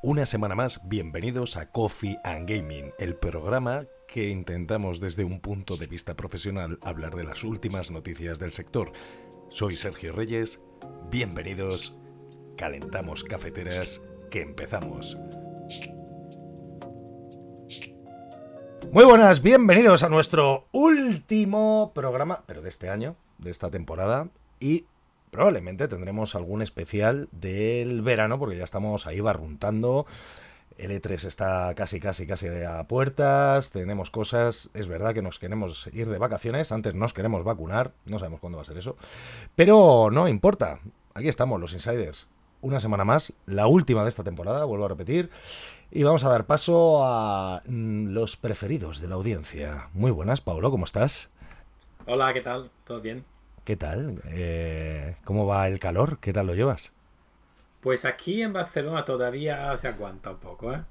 Una semana más, bienvenidos a Coffee and Gaming, el programa que intentamos desde un punto de vista profesional hablar de las últimas noticias del sector. Soy Sergio Reyes, bienvenidos, calentamos cafeteras, que empezamos. Muy buenas, bienvenidos a nuestro último programa, pero de este año, de esta temporada, y probablemente tendremos algún especial del verano, porque ya estamos ahí barruntando. El E3 está casi, casi, casi a puertas. Tenemos cosas. Es verdad que nos queremos ir de vacaciones. Antes nos queremos vacunar. No sabemos cuándo va a ser eso. Pero no importa. Aquí estamos, los insiders. Una semana más, la última de esta temporada, vuelvo a repetir. Y vamos a dar paso a mm, los preferidos de la audiencia. Muy buenas, Paulo, ¿cómo estás? Hola, ¿qué tal? ¿Todo bien? ¿Qué tal? Eh, ¿Cómo va el calor? ¿Qué tal lo llevas? Pues aquí en Barcelona todavía se aguanta un poco, ¿eh?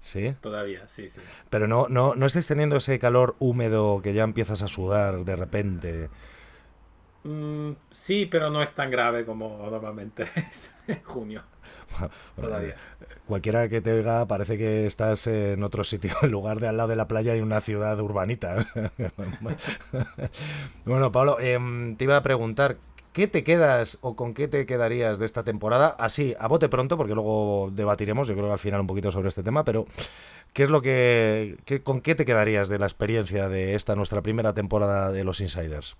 Sí. Todavía, sí, sí. Pero no, no, no estés teniendo ese calor húmedo que ya empiezas a sudar de repente. Mm, sí, pero no es tan grave como normalmente es en junio. Todavía. Cualquiera que te oiga parece que estás en otro sitio, en lugar de al lado de la playa en una ciudad urbanita. bueno, Pablo, em, te iba a preguntar, ¿qué te quedas o con qué te quedarías de esta temporada? Así, a bote pronto, porque luego debatiremos, yo creo que al final un poquito sobre este tema, pero ¿qué es lo que, con qué te quedarías de la experiencia de esta nuestra primera temporada de los Insiders?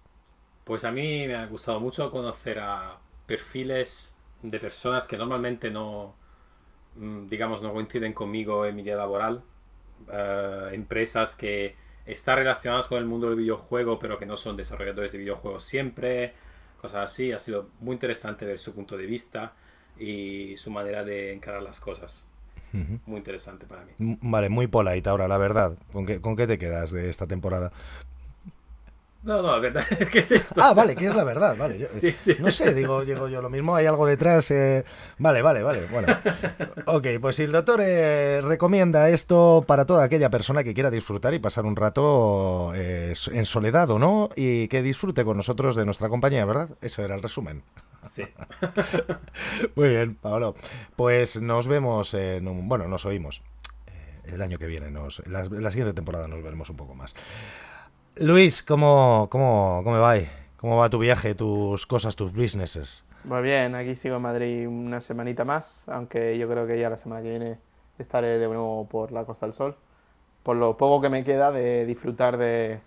Pues a mí me ha gustado mucho conocer a perfiles de personas que normalmente no, mm, digamos, no coinciden conmigo en mi día laboral. Eh, empresas que están relacionadas con el mundo del videojuego, pero que no son desarrolladores de videojuegos siempre, cosas así. Ha sido muy interesante ver su punto de vista y su manera de encarar las cosas. Muy interesante para mí. Vale, muy polite ahora, la verdad. ¿Con qué, ¿Con qué te quedas de esta temporada? No, no, la verdad, ¿qué es esto? Ah, vale, ¿qué es la verdad? Vale, sí, sí. no sé, digo, digo yo lo mismo, hay algo detrás. Eh... Vale, vale, vale, bueno. Ok, pues si el doctor eh, recomienda esto para toda aquella persona que quiera disfrutar y pasar un rato eh, en soledad o no, y que disfrute con nosotros de nuestra compañía, ¿verdad? Eso era el resumen. Sí. Muy bien, Pablo. Pues nos vemos en un... Bueno, nos oímos el año que viene. Nos, la, la siguiente temporada nos veremos un poco más. Luis, ¿cómo, cómo, cómo va? ¿Cómo va tu viaje, tus cosas, tus businesses? Muy bien, aquí sigo en Madrid una semanita más, aunque yo creo que ya la semana que viene estaré de nuevo por la Costa del Sol, por lo poco que me queda de disfrutar de,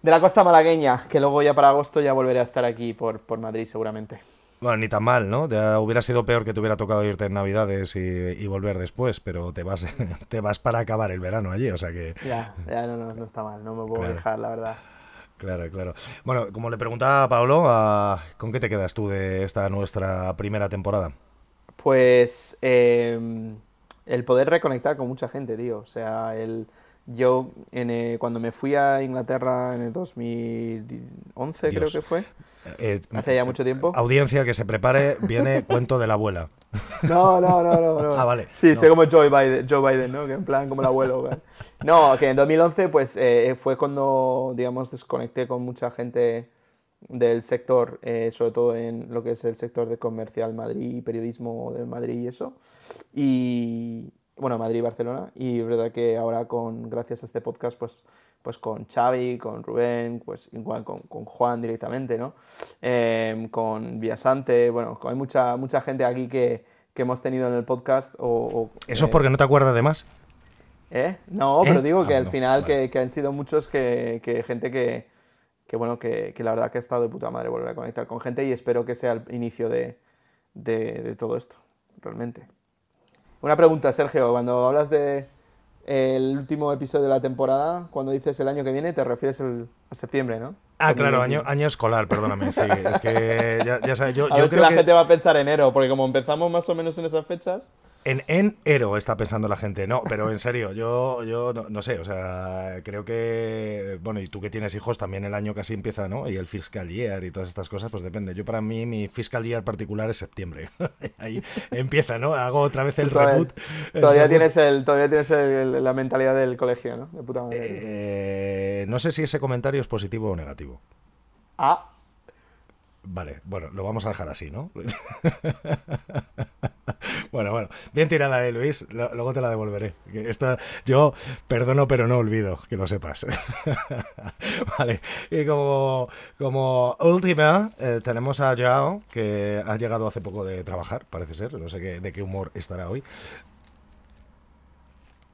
de la costa malagueña, que luego ya para agosto ya volveré a estar aquí por, por Madrid seguramente. Bueno, ni tan mal, ¿no? hubiera sido peor que te hubiera tocado irte en Navidades y, volver después, pero te vas, te vas para acabar el verano allí, o sea que... Ya, ya no, no, no está mal, no me puedo dejar, la verdad. Claro, claro. Bueno, como le preguntaba a Pablo, ¿con qué te quedas tú de esta nuestra primera temporada? Pues em, el poder reconectar con mucha gente, tío. O sea, el yo en, eh, cuando me fui a Inglaterra en el 2011 creo que fue, eh, hace ya mucho tiempo. Audiencia que se prepare, viene cuento de la abuela. No, no, no, no. Ah, vale. Sí, sé como Joe Biden, Joe Biden, ¿no? Que en plan como el abuelo. No, que en 2011 pues eh, fue cuando, digamos, desconecté con mucha gente del sector, sobre todo en lo que es el sector de comercial Madrid, periodismo de Madrid y eso. Y, bueno, Madrid y Barcelona. Y es verdad que ahora, con, gracias a este podcast, pues, pues con Xavi, con Rubén, pues igual con, con Juan directamente, ¿no? Em, con Viasante, bueno, hay mucha, mucha gente aquí que, que hemos tenido en el podcast. O, ¿Eso es porque no te acuerdas de más? ¿Eh? No, pero ¿Eh? digo que ah, al final que, que, han sido muchos que, que gente que, que bueno, que, que, la verdad que ha estado de puta madre volver a conectar con gente y espero que sea el inicio de, de, de todo esto, realmente. Una pregunta, Sergio, cuando hablas de el último episodio de la temporada, cuando dices el año que viene, te refieres a septiembre, ¿no? Ah, claro, año, año escolar, perdóname, sí. Es que ya, sabes, yo, a yo ver creo si la gente va a pensar enero, porque como empezamos más o menos en esas fechas. En enero está pensando la gente, no, pero en serio, yo, yo no, sé, o sea, creo que, bueno, y tú que tienes hijos, también el año casi empieza, ¿no? Y el fiscal year y todas estas cosas, pues depende. Yo para mí, mi fiscal year particular es septiembre. Ahí empieza, ¿no? Hago otra vez el reboot. Todavía tienes, el, todavía tienes la mentalidad del colegio, ¿no? De puta madre. Eh, no sé si ese comentario es positivo o negativo. Ah, Vale, bueno, lo vamos a dejar así, ¿no? bueno, bueno, bien tirada, ¿eh, Luis. Luego te la devolveré. Esta, yo perdono, pero no olvido, que lo sepas. vale, y como, como última, eh, tenemos a Joao, que ha llegado hace poco de trabajar, parece ser. No sé qué, de qué humor estará hoy.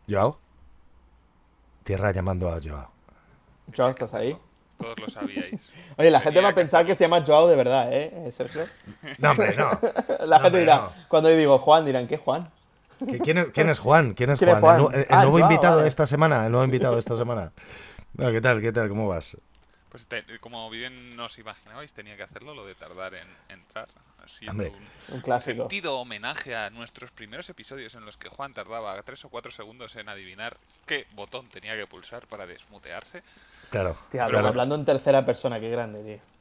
Joao. Tierra llamando a Joao. Joao, ¿estás ahí? Todos lo sabíais. Oye, la gente va a pensar que se llama Joao de verdad, ¿eh, Sergio? No, hombre, no. la gente dirá, cuando yo digo Juan, dirán, ¿qué Juan? ¿Quién es, quién es Juan? ¿Quién es Juan? El, ah, nuevo invitado esta semana. El nuevo invitado esta semana. ¿Qué tal? ¿Qué tal? ¿Cómo vas? Pues como bien nos imaginabais, tenía que hacerlo lo de tardar en entrar. Hombre, un, un, sentido homenaje a nuestros primeros episodios en los que Juan tardaba tres o cuatro segundos en adivinar qué botón tenía que pulsar para desmutearse. Claro. Hostia, hablando en tercera persona, qué grande, tío.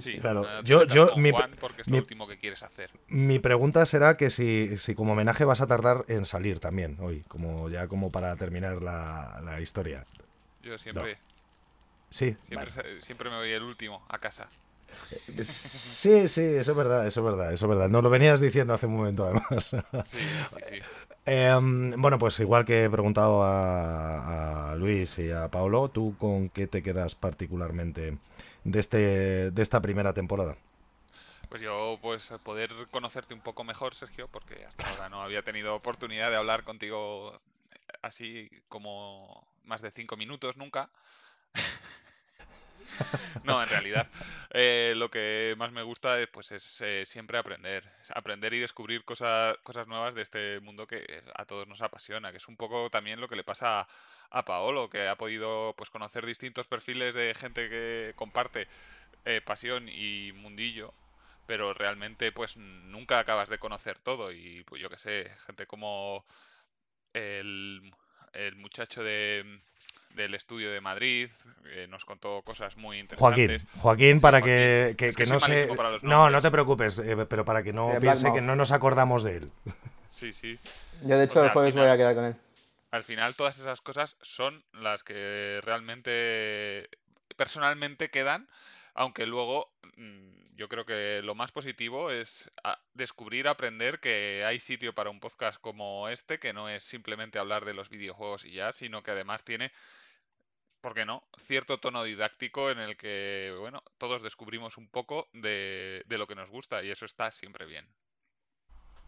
Sí, claro. Yo, yo, mi, porque es lo último que quieres hacer. Mi pregunta será que si, si, como homenaje vas a tardar en salir también hoy, como ya como para terminar la, la historia. Yo siempre. Sí. Siempre, siempre me voy el último a casa. Sí, sí, eso es verdad, eso es verdad, eso es verdad. Nos lo venías diciendo hace un momento, además. Sí, sí, sí. Em, bueno, pues igual que he preguntado a, Luis y a Paulo, ¿tú con qué te quedas particularmente de, este, de esta primera temporada? Pues yo, pues poder conocerte un poco mejor, Sergio, porque hasta ahora no había tenido oportunidad de hablar contigo así como más de cinco minutos nunca. no, en realidad eh, lo que más me gusta es, pues, es eh, siempre aprender, aprender y descubrir cosas, cosas nuevas de este mundo que a todos nos apasiona, que es un poco también lo que le pasa a, Paolo, que ha podido pues, conocer distintos perfiles de gente que comparte eh, pasión y mundillo, pero realmente pues nunca acabas de conocer todo y pues yo que sé, gente como el, el muchacho de del estudio de Madrid, eh, nos contó cosas muy interesantes. Joaquín, Joaquín, para que, no se... No, no te preocupes, eh, pero para que no piense que no nos acordamos de él. Sí, sí. Yo de hecho el jueves voy a quedar con él. Al final todas esas cosas son las que realmente personalmente quedan, aunque luego mm, yo creo que lo más positivo es ah, descubrir, aprender que hay sitio para un podcast como este, que no es simplemente hablar de los videojuegos y ya, sino que además tiene ¿por qué no? Cierto tono didáctico en el que, bueno, todos descubrimos un poco de, lo que nos gusta y eso está siempre bien.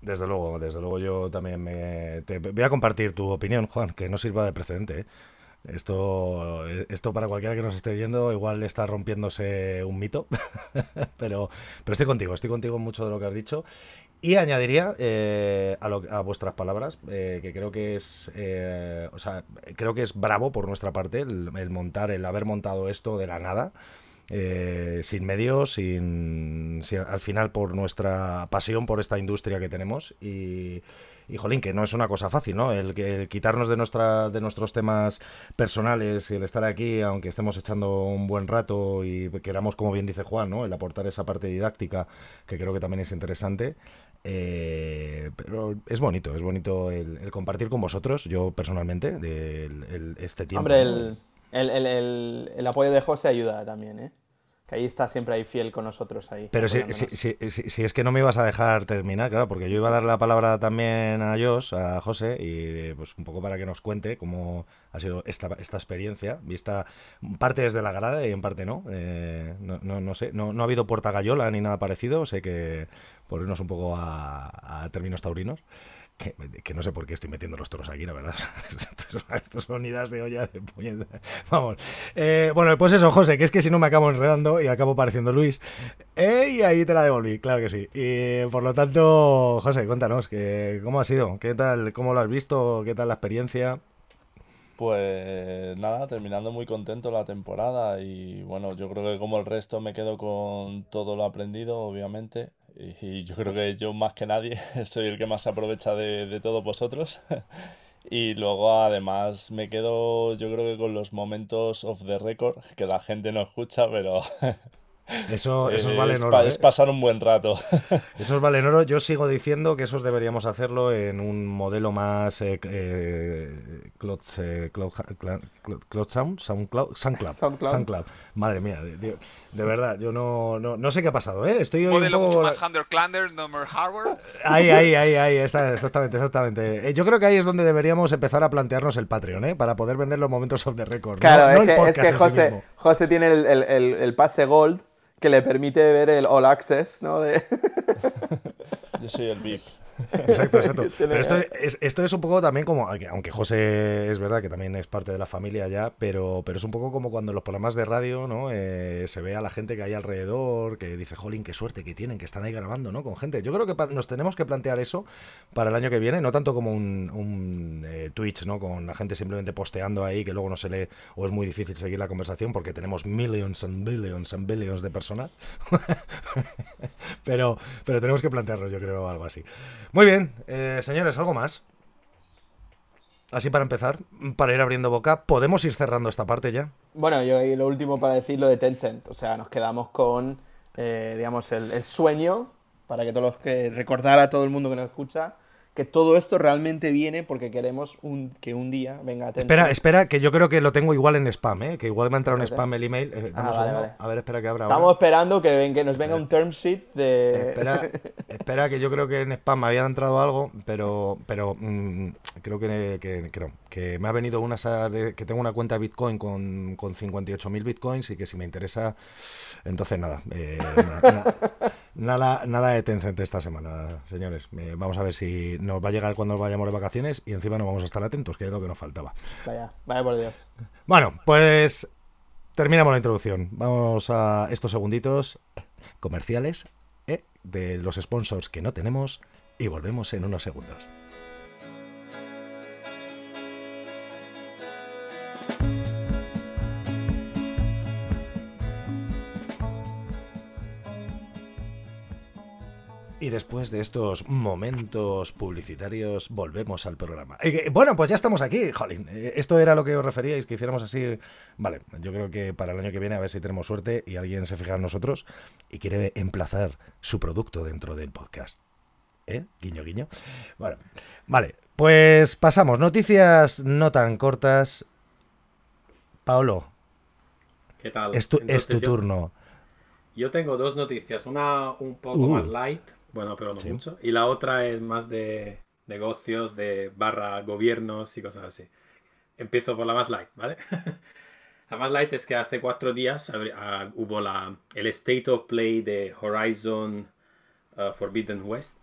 Desde luego, desde luego yo también me... Te voy a compartir tu opinión, Juan, que no sirva de precedente. ¿eh? Esto, esto para cualquiera que nos esté viendo, igual está rompiéndose un mito, pero, pero estoy contigo, estoy contigo en mucho de lo que has dicho. Y añadiría eh, a, vuestras palabras eh, que creo que es, eh, o sea, creo que es bravo por nuestra parte el, montar, el haber montado esto de la nada, sin medios, sin, al final por nuestra pasión por esta industria que tenemos y, y jolín, que no es una cosa fácil, ¿no? El, el quitarnos de, nuestra, de nuestros temas personales y el estar aquí, aunque estemos echando un buen rato y queramos, como bien dice Juan, ¿no? El aportar esa parte didáctica, que creo que también es interesante. Eh, pero es bonito, es bonito el, compartir con vosotros, yo personalmente, de, este tiempo. Hombre, el, el, apoyo de José ayuda también, ¿eh? Que ahí está siempre ahí fiel con nosotros ahí. Pero si, si, es que no me ibas a dejar terminar, claro, porque yo iba a dar la palabra también a Jos, a José, y pues un poco para que nos cuente cómo ha sido esta, esta experiencia, vista parte desde la grada y en parte no. Eh, no, no, sé, no, no ha habido puerta gallola ni nada parecido, sé que por irnos un poco a, a términos taurinos. Que, no sé por qué estoy metiendo los toros aquí, la verdad. Estos son unidas de olla de puñeta. Vamos. Eh, bueno, pues eso, José, que es que si no me acabo enredando y acabo pareciendo Luis. Y ahí te la devolví, claro que sí. Y por lo tanto, José, cuéntanos, que, ¿cómo ha sido? ¿Qué tal? ¿Cómo lo has visto? ¿Qué tal la experiencia? Pues nada, terminando muy contento la temporada y bueno, yo creo que como el resto me quedo con todo lo aprendido, obviamente. Y yo creo que yo más que nadie soy el que más aprovecha de, de todos vosotros. Y luego además me quedo yo creo que con los momentos off the record, que la gente no escucha, pero Eso, esos valen oro. Es, pasar un buen rato. Esos valen oro. Yo sigo diciendo que esos deberíamos hacerlo en un modelo más eh, eh, Cloud, Sound, SoundCloud, SoundCloud, SoundCloud. Madre mía, De verdad, yo no, no, no sé qué ha pasado, ¿eh? Estoy hoy un Modelo mucho poco... más Underclander, no more hardware. Ahí, ahí, ahí, ahí, está, exactamente, exactamente. Eh, Yo creo que ahí es donde deberíamos empezar a plantearnos el Patreon, ¿eh? Para poder vender los momentos off the record. ¿no? Claro, No es, el que, es podcast que en sí José, mismo. José tiene el, el- el- el pase Gold que le permite ver el All Access, ¿no? De... Yo soy el VIP. Exacto, exacto. Pero esto es, esto es un poco también como, aunque José es verdad que también es parte de la familia ya, pero, pero es un poco como cuando en los programas de radio, ¿no? Eh, se ve a la gente que hay alrededor, que dice, jolín, qué suerte que tienen, que están ahí grabando, ¿no? Con gente. Yo creo que nos tenemos que plantear eso para el año que viene, no tanto como un, un, eh, Twitch, ¿no? Con la gente simplemente posteando ahí, que luego no se lee o es muy difícil seguir la conversación porque tenemos millions and billions and billions de personas. pero, pero tenemos que plantearnos, yo creo, algo así. Muy bien, eh, señores, ¿algo más? Así para empezar, para ir abriendo boca, ¿podemos ir cerrando esta parte ya? Bueno, yo y lo último para decir lo de Tencent. O sea, nos quedamos con, eh, digamos, el, el sueño, para que todos los que recordar a todo el mundo que nos escucha, que todo esto realmente viene porque queremos un, que un día venga Tencent. Espera, espera, que yo creo que lo tengo igual en spam, ¿eh? Que igual me ha entrado en spam el email. Eh, Ah, vale, vale. A ver, espera que abra Estamos ahora. esperando que, ven- que nos venga un term sheet de... Espera, espera, que yo creo que en spam me había entrado algo, pero, pero mm, creo que, que, que me ha venido una que tengo una cuenta Bitcoin con, con 58.000 Bitcoins y que si me interesa, entonces nada. eh, nada, nada de Tencent esta semana, señores. Eh, vamos a ver si nos va a llegar cuando vayamos de vacaciones y encima no vamos a estar atentos, que es lo que nos faltaba. Vaya, vaya por Dios. Bueno, pues terminamos la introducción. Vamos a estos segunditos comerciales ¿eh? de los sponsors que no tenemos y volvemos en unos segundos. Y después de estos momentos publicitarios, volvemos al programa. Eh, eh, bueno, pues ya estamos aquí, jolín. Eh, Esto era lo que os referíais, que hiciéramos así. Vale, yo creo que para el año que viene a ver si tenemos suerte y alguien se fija en nosotros y quiere emplazar su producto dentro del podcast. ¿Eh? Guiño, guiño. Bueno, vale, pues pasamos. Noticias no tan cortas. Paolo, ¿Qué tal? es tu, es tu turno. Yo tengo dos noticias, una un poco Uh. más light, bueno, pero no Sí. mucho, y la otra es más de negocios, de barra gobiernos y cosas así. Empiezo por la más light, ¿vale? la más light es que hace cuatro días ah, hubo la, el State of Play de Horizon uh, Forbidden West,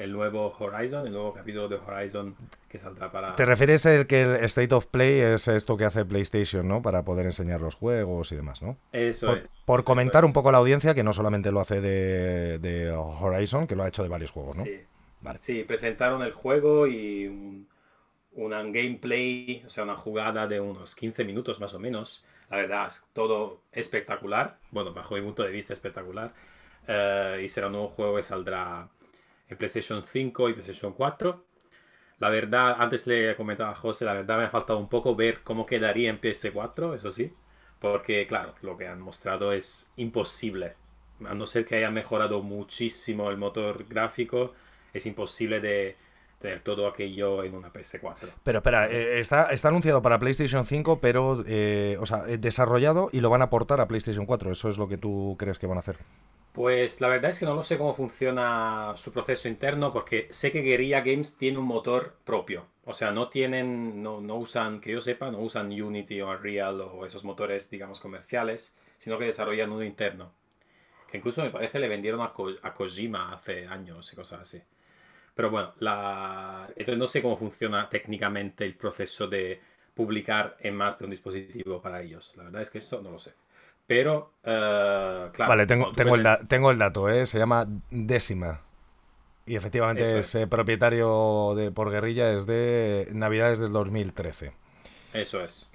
el nuevo Horizon, el nuevo capítulo de Horizon que saldrá para... Te refieres el que el State of Play es esto que hace PlayStation, ¿no? Para poder enseñar los juegos y demás, ¿no? Eso Por, es. por eso comentar es. un poco a la audiencia, que no solamente lo hace de, de Horizon, que lo ha hecho de varios juegos, ¿no? Sí. Vale. Sí, presentaron el juego y un, una gameplay, o sea, una jugada de unos 15 minutos más o menos. La verdad es todo espectacular. Bueno, bajo mi punto de vista, espectacular. Eh, y será un nuevo juego que saldrá en PlayStation 5 y PlayStation 4. La verdad, antes le comentaba a José, la verdad me ha faltado un poco ver cómo quedaría en PS4, eso sí. Porque, claro, lo que han mostrado es imposible. A no ser que haya mejorado muchísimo el motor gráfico, es imposible de tener todo aquello en una PS4. Pero espera, eh, está, está anunciado para PlayStation 5, pero, eh, o sea, eh, desarrollado y lo van a portar a PlayStation 4. Eso es lo que tú crees que van a hacer. Pues la verdad es que no lo sé cómo funciona su proceso interno porque sé que Guerrilla Games tiene un motor propio. O sea, no tienen, no, no usan, que yo sepa, no usan Unity o Unreal o esos motores, digamos, comerciales, sino que desarrollan uno interno. Que incluso me parece le vendieron a, Ko- a Kojima hace años y cosas así. Pero bueno, la... entonces no sé cómo funciona técnicamente el proceso de publicar en más de un dispositivo para ellos. La verdad es que eso no lo sé. Pero, eh, claro. vale, tengo, el presen- da- tengo el dato, ¿eh? Se llama Décima. Y efectivamente Eso es, es. eh, propietario de por guerrilla desde Navidades del 2013. Eso es.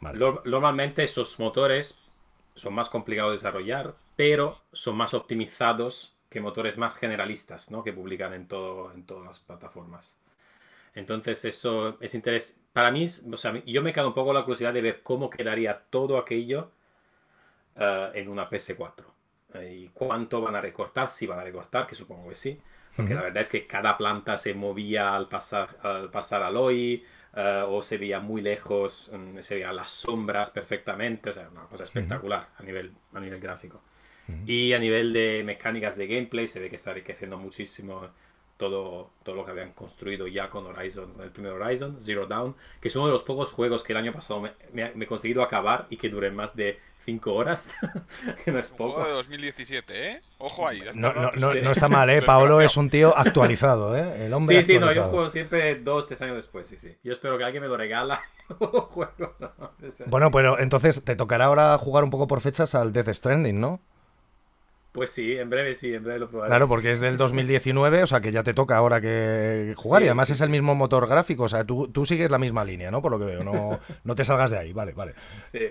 Vale. Lo- Normalmente esos motores son más complicados de desarrollar, pero son más optimizados que motores más generalistas, ¿no? Que publican en, todo, en todas las plataformas. Entonces eso es interés. Para mí, es- o sea, yo me quedo un poco la curiosidad de ver cómo quedaría todo aquello eh, en una PS4. Eh, y cuánto van a recortar, si van a recortar, que supongo que sí. Porque la verdad es que cada planta se movía al pasar al, pasar al OI. eh, o se veía muy lejos, mm, se veían las sombras perfectamente, o sea, una cosa espectacular a, nivel, a nivel gráfico. Y a nivel de mecánicas de gameplay se ve que está enriqueciendo muchísimo todo, todo lo que habían construido ya con Horizon, con el primer Horizon, Zero Dawn, que es uno de los pocos juegos que el año pasado me, he conseguido acabar y que dure más de 5 horas, que no es poco. Juego de 2017, ¿eh? Ojo ahí. No, no, no, no, está mal, ¿eh? Paolo es un tío actualizado, ¿eh? El hombre Sí, sí, no, yo juego siempre dos, tres años después, sí, sí. Yo espero que alguien me lo regala. juego, bueno, pero entonces te tocará ahora jugar un poco por fechas al Death Stranding, ¿no? Pues sí, en breve sí, en breve lo probaré. Claro, porque es del 2019, o sea que ya te toca ahora que jugar y además es el mismo motor gráfico, o sea, tú, tú, sigues la misma línea, ¿no? Por lo que veo, no, no te salgas de ahí, vale, vale. Sí.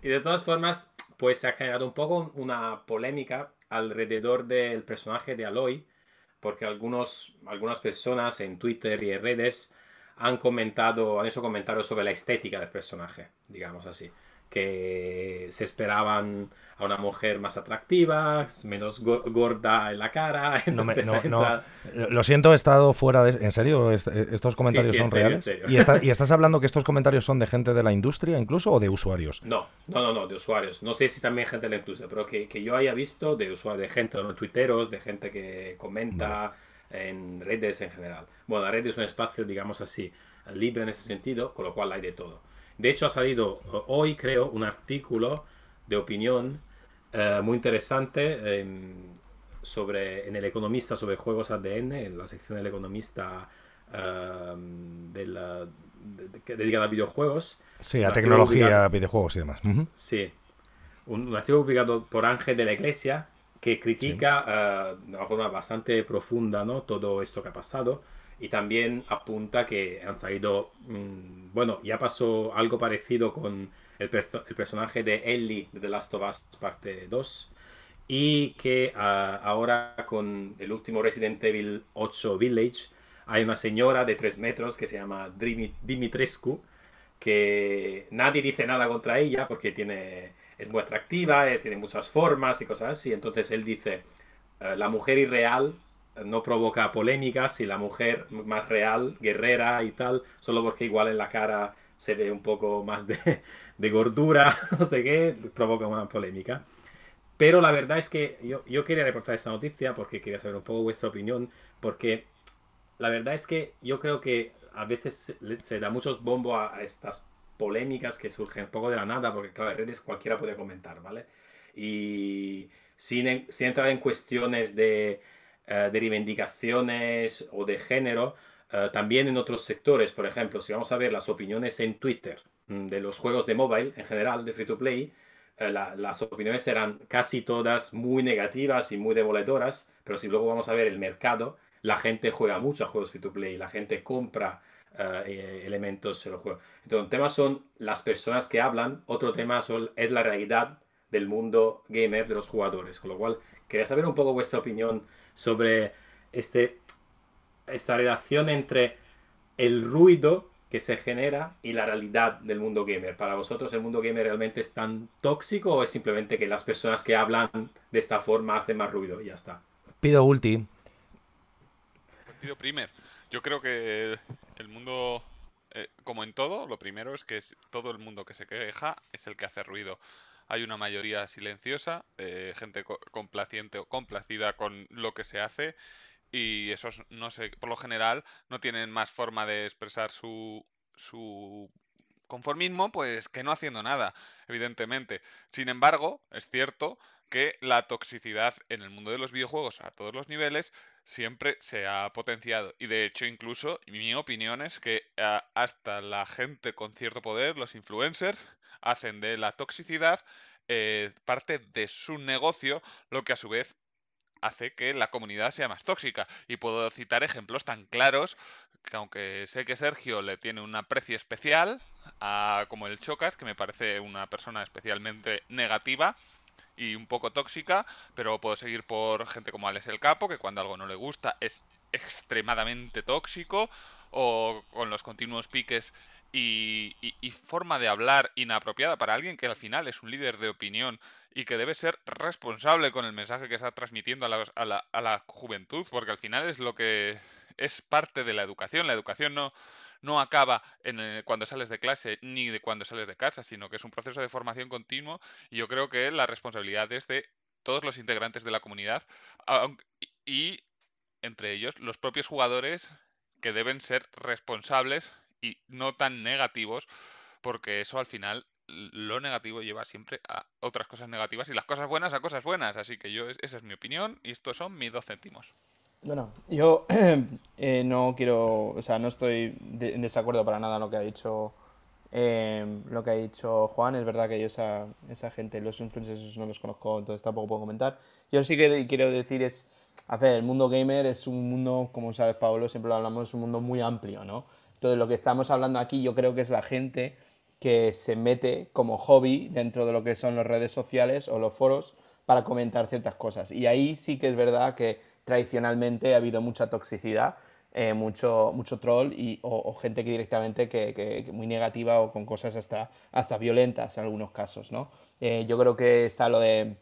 Y de todas formas, pues se ha generado un poco una polémica alrededor del personaje de Aloy, porque algunos, algunas personas en Twitter y en redes han comentado, han hecho comentarios sobre la estética del personaje, digamos así que se esperaban a una mujer más atractiva, menos gorda en la cara. No no, Lo siento, he estado fuera de... ¿En serio? ¿Estos comentarios son reales? ¿Y, ¿Y, estás hablando que estos comentarios son de gente de la industria incluso o de usuarios? No, no, no, no de usuarios. No sé si también gente de la industria, pero que, que yo haya visto de usuarios, de gente, de tuiteros, de gente que comenta en redes en general. Bueno, la red es un espacio, digamos así, libre en ese sentido, con lo cual hay de todo. De hecho, ha salido hoy, creo, un artículo de opinión eh, muy interesante en, sobre, en El Economista sobre juegos ADN, en la sección del Economista eh, de la, dedicada a videojuegos. Sí, a tecnología, videojuegos y demás. Sí. Un, artículo publicado por Ángel de la Iglesia que critica eh, de una forma bastante profunda ¿no? todo esto que ha pasado y también apunta que han salido, mm, bueno, ya pasó algo parecido con el, el, personaje de Ellie de The Last of Us parte 2 y que ah, ahora con el último Resident Evil 8 Village hay una señora de 3 metros que se llama Dimitrescu que nadie dice nada contra ella porque tiene, es muy atractiva, eh, tiene muchas formas y cosas así. Entonces él dice, eh, la mujer irreal no provoca polémicas y la mujer más real, guerrera y tal, solo porque igual en la cara se ve un poco más de, gordura, no sé qué, provoca una polémica. Pero la verdad es que yo, yo quería reportar esta noticia porque quería saber un poco vuestra opinión, porque la verdad es que yo creo que a veces se da muchos bombo a, estas polémicas que surgen un poco de la nada, porque claro, en redes cualquiera puede comentar, ¿vale? Y sin, sin entrar en cuestiones de eh, de reivindicaciones o de género, eh, también en otros sectores. Por ejemplo, si vamos a ver las opiniones en Twitter mm, de los juegos de mobile en general, de free to play, eh, las opiniones eran casi todas muy negativas y muy demoledoras, pero si luego vamos a ver el mercado, la gente juega mucho a juegos free to play, la gente compra elementos en los juegos. Entonces, un tema son las personas que hablan, otro tema son, es la realidad del mundo gamer de los jugadores, con lo cual quería saber un poco vuestra opinión sobre este, esta relación entre el ruido que se genera y la realidad del mundo gamer. Para vosotros, ¿el mundo gamer realmente es tan tóxico o es simplemente que las personas que hablan de esta forma hacen más ruido y ya está? Pido ulti. Pido primer. Yo creo que el mundo, eh, como en todo, lo primero es que todo el mundo que se queja es el que hace ruido hay una mayoría silenciosa, de gente complaciente o complacida con lo que se hace y esos, no sé, por lo general no tienen más forma de expresar su, su conformismo pues que no haciendo nada, evidentemente. Sin embargo, es cierto que la toxicidad en el mundo de los videojuegos a todos los niveles siempre se ha potenciado. Y de hecho, incluso, mi opinión es que ah, hasta la gente con cierto poder, los influencers, hacen de la toxicidad eh, parte de su negocio, lo que a su vez hace que la comunidad sea más tóxica. Y puedo citar ejemplos tan claros que aunque sé que Sergio le tiene un aprecio especial, a, como el Chocas, que me parece una persona especialmente negativa y un poco tóxica, pero puedo seguir por gente como Alex el Capo, que cuando algo no le gusta es extremadamente tóxico, o con los continuos piques y, forma de hablar inapropiada para alguien que al final es un líder de opinión y que debe ser responsable con el mensaje que está transmitiendo a la, a la, a la juventud, porque al final es lo que es parte de la educación. La educación no, no acaba en, cuando sales de clase ni de cuando sales de casa, sino que es un proceso de formación continuo y yo creo que la responsabilidad es de todos los integrantes de la comunidad y entre ellos los propios jugadores que deben ser responsables y no tan negativos porque eso al final lo negativo lleva siempre a otras cosas negativas y las cosas buenas a cosas buenas. Así que yo, esa es mi opinión y estos son mis dos céntimos. Bueno, yo eh, no quiero, o sea, no estoy en desacuerdo para nada lo que ha dicho eh, lo que ha dicho Juan. Es verdad que yo esa, esa gente, los influencers no los conozco, entonces tampoco puedo comentar. Yo sí que quiero decir es, a ver, el mundo gamer es un mundo, como sabes Pablo, siempre lo hablamos, es un mundo muy amplio, ¿no? Entonces lo que estamos hablando aquí yo creo que es la gente que se mete como hobby dentro de lo que son las redes sociales o los foros para comentar ciertas cosas. Y ahí sí que es verdad que tradicionalmente ha habido mucha toxicidad, eh, mucho, mucho troll y, o, gente que directamente que, muy negativa o con cosas hasta, hasta violentas en algunos casos. ¿no? Eh, yo creo que está lo de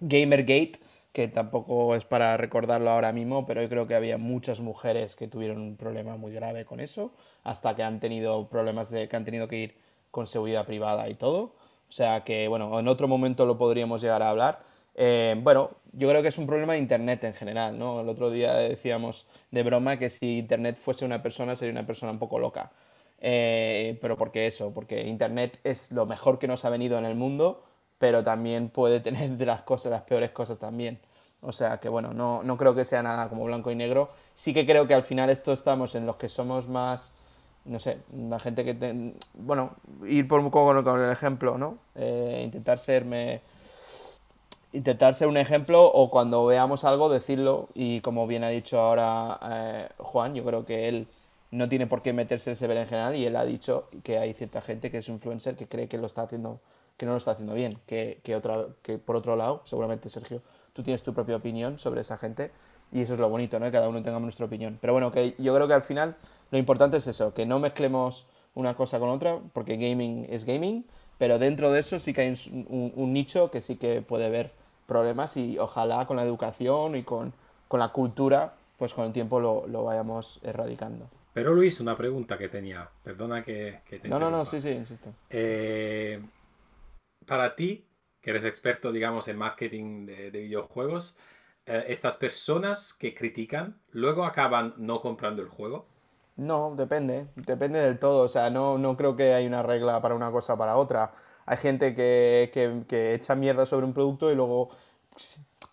Gamergate, que tampoco es para recordarlo ahora mismo, pero yo creo que había muchas mujeres que tuvieron un problema muy grave con eso, hasta que han tenido problemas de que han tenido que ir con seguridad privada y todo. O sea que, bueno, en otro momento lo podríamos llegar a hablar. Eh, bueno, yo creo que es un problema de Internet en general, ¿no? El otro día decíamos de broma que si Internet fuese una persona sería una persona un poco loca. Eh, pero ¿por qué eso? Porque Internet es lo mejor que nos ha venido en el mundo, pero también puede tener de las cosas, las peores cosas también. O sea que bueno, no, no creo que sea nada como blanco y negro. Sí que creo que al final esto estamos en los que somos más no sé, la gente que... bueno, ir por un poco con el ejemplo, ¿no? Eh, intentar serme... Intentar ser un ejemplo o cuando veamos algo decirlo y como bien ha dicho ahora eh, Juan, yo creo que él no tiene por qué meterse ese en general y él ha dicho que hay cierta gente que es influencer que cree que lo está haciendo que no lo está haciendo bien, que, que, otra, que por otro lado, seguramente Sergio, tú tienes tu propia opinión sobre esa gente y eso es lo bonito, ¿no? Que cada uno tengamos nuestra opinión. Pero bueno, que yo creo que al final lo importante es eso, que no mezclemos una cosa con otra, porque gaming es gaming, pero dentro de eso sí que hay un, nicho que sí que puede ver problemas y ojalá con la educación y con, la cultura, pues con el tiempo lo, vayamos erradicando. Pero Luis, una pregunta que tenía, perdona que, te No, no, no, sí, sí, insisto. Eh, para ti, que eres experto, digamos, en marketing de, videojuegos, eh, estas personas que critican, luego acaban no comprando el juego. No, depende, depende del todo. O sea, no, no creo que hay una regla para una cosa o para otra. Hay gente que, que, echa mierda sobre un producto y luego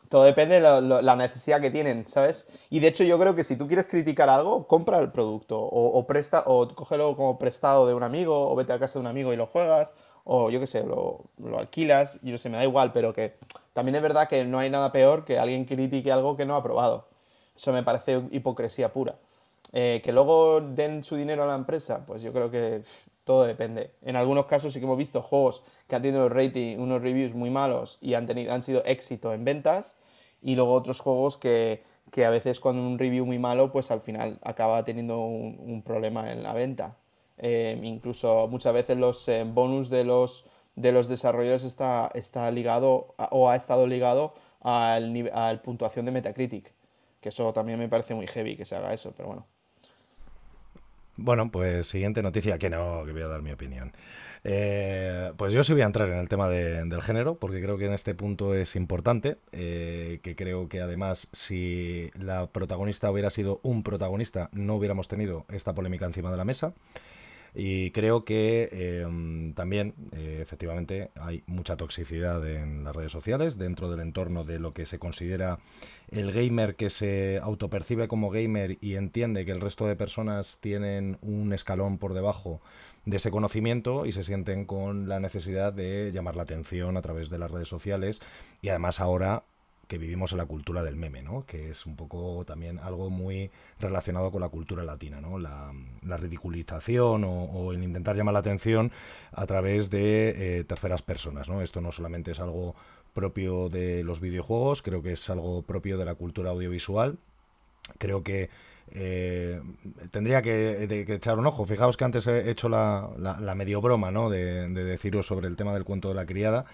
todo depende de la necesidad que tienen, ¿sabes? Y de hecho yo creo que si tú quieres criticar algo, compra el producto o, presta o cógelo como prestado de un amigo o vete a casa de un amigo y lo juegas o yo qué sé, lo, lo alquilas y no sé, me da igual, pero que también es verdad que no hay nada peor que alguien critique algo que no ha probado. Eso me parece hipocresía pura. Eh, que luego den su dinero a la empresa, pues yo creo que todo depende. En algunos casos sí que hemos visto juegos que han tenido rating, unos reviews muy malos y han, tenido, han sido éxito en ventas, y luego otros juegos que, que a veces con un review muy malo, pues al final acaba teniendo un, problema en la venta. Eh, incluso muchas veces los eh, bonus de los, de los desarrolladores está, está ligado o ha estado ligado al, al puntuación de Metacritic. Que eso también me parece muy heavy que se haga eso, pero bueno. Bueno, pues siguiente noticia, que no, que voy a dar mi opinión. Eh, pues yo sí voy a entrar en el tema del género, porque creo que en este punto es importante, eh, que creo que además si la protagonista hubiera sido un protagonista, no hubiéramos tenido esta polémica encima de la mesa. Y creo que em, también, eh, efectivamente, hay mucha toxicidad en las redes sociales, dentro del entorno de lo que se considera el gamer que se autopercibe como gamer y entiende que el resto de personas tienen un escalón por debajo de ese conocimiento y se sienten con la necesidad de llamar la atención a través de las redes sociales y además ahora que vivimos en la cultura del meme, ¿no? que es un poco también algo muy relacionado con la cultura latina, ¿no? la, ridiculización o, el intentar llamar la atención a través de eh, terceras personas. ¿no? Esto no solamente es algo propio de los videojuegos, creo que es algo propio de la cultura audiovisual. Creo que eh, tendría que, echar un ojo. Fijaos que antes he hecho la, medio broma ¿no? de deciros sobre el tema del cuento de la criada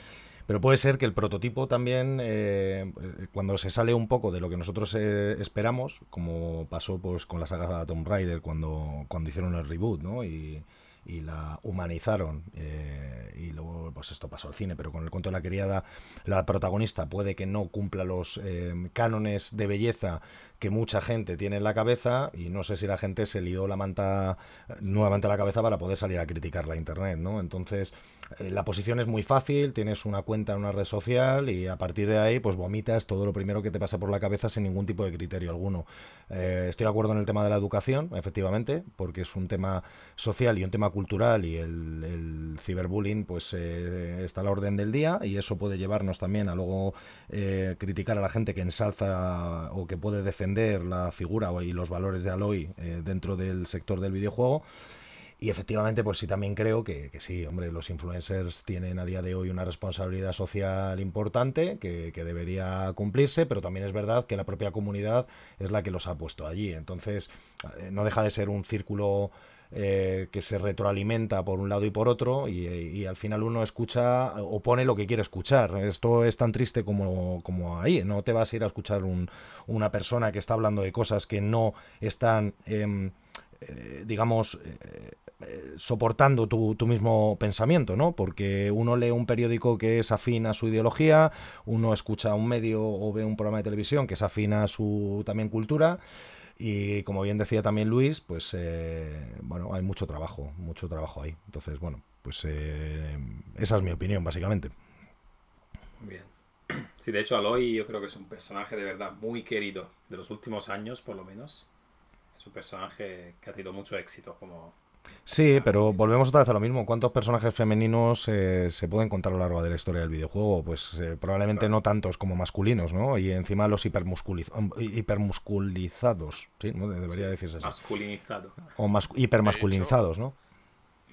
pero puede ser que el prototipo también, eh, cuando se sale un poco de lo que nosotros eh, esperamos, como pasó pues con la saga Tomb Raider cuando, cuando hicieron el reboot, ¿no? Y, y la humanizaron eh, y luego pues esto pasó al cine pero con el cuento de la criada la protagonista puede que no cumpla los eh, cánones de belleza que mucha gente tiene en la cabeza y no sé si la gente se lió la manta nuevamente a la cabeza para poder salir a criticar la internet, ¿no? Entonces, eh, la posición es muy fácil, tienes una cuenta en una red social y a partir de ahí, pues vomitas todo lo primero que te pasa por la cabeza sin ningún tipo de criterio alguno. Estoy de acuerdo en el tema de la educación, efectivamente, porque es un tema social y un tema cultural y el, ciberbullying, pues eh, está a la orden del día y eso puede llevarnos también a luego criticar a la gente que ensalza o que puede defender la figura y los valores de Aloy eh, dentro del sector del videojuego. Y efectivamente, pues sí, también creo que, sí, hombre, los influencers tienen a día de hoy una responsabilidad social importante que, debería cumplirse, pero también es verdad que la propia comunidad es la que los ha puesto allí. Entonces, eh, no deja de ser un círculo eh, que se retroalimenta por un lado y por otro y, al final uno escucha o pone lo que quiere escuchar. Esto es tan triste como, como ahí. No te vas a ir a escuchar un, una persona que está hablando de cosas que no están... Em, eh, digamos, eh, soportando tu, tu, mismo pensamiento, ¿no? Porque uno lee un periódico que es afín a su ideología, uno escucha un medio o ve un programa de televisión que es afín a su también cultura, y como bien decía también Luis, pues eh, bueno, hay mucho trabajo, mucho trabajo ahí. Entonces, bueno, pues eh, esa es mi opinión, básicamente. Muy bien. Sí, de hecho, Aloy yo creo que es un personaje de verdad muy querido, de los últimos años por lo menos. Es un personaje que ha tenido mucho éxito como, Sí, pero volvemos otra vez a lo mismo. ¿Cuántos personajes femeninos eh, se pueden contar a lo largo de la historia del videojuego? Pues eh, probablemente no tantos como masculinos, ¿no? Y encima los hipermusculizados, ¿sí? ¿no? Debería decirse así. Masculinizado. O hipermasculinizados, ¿no?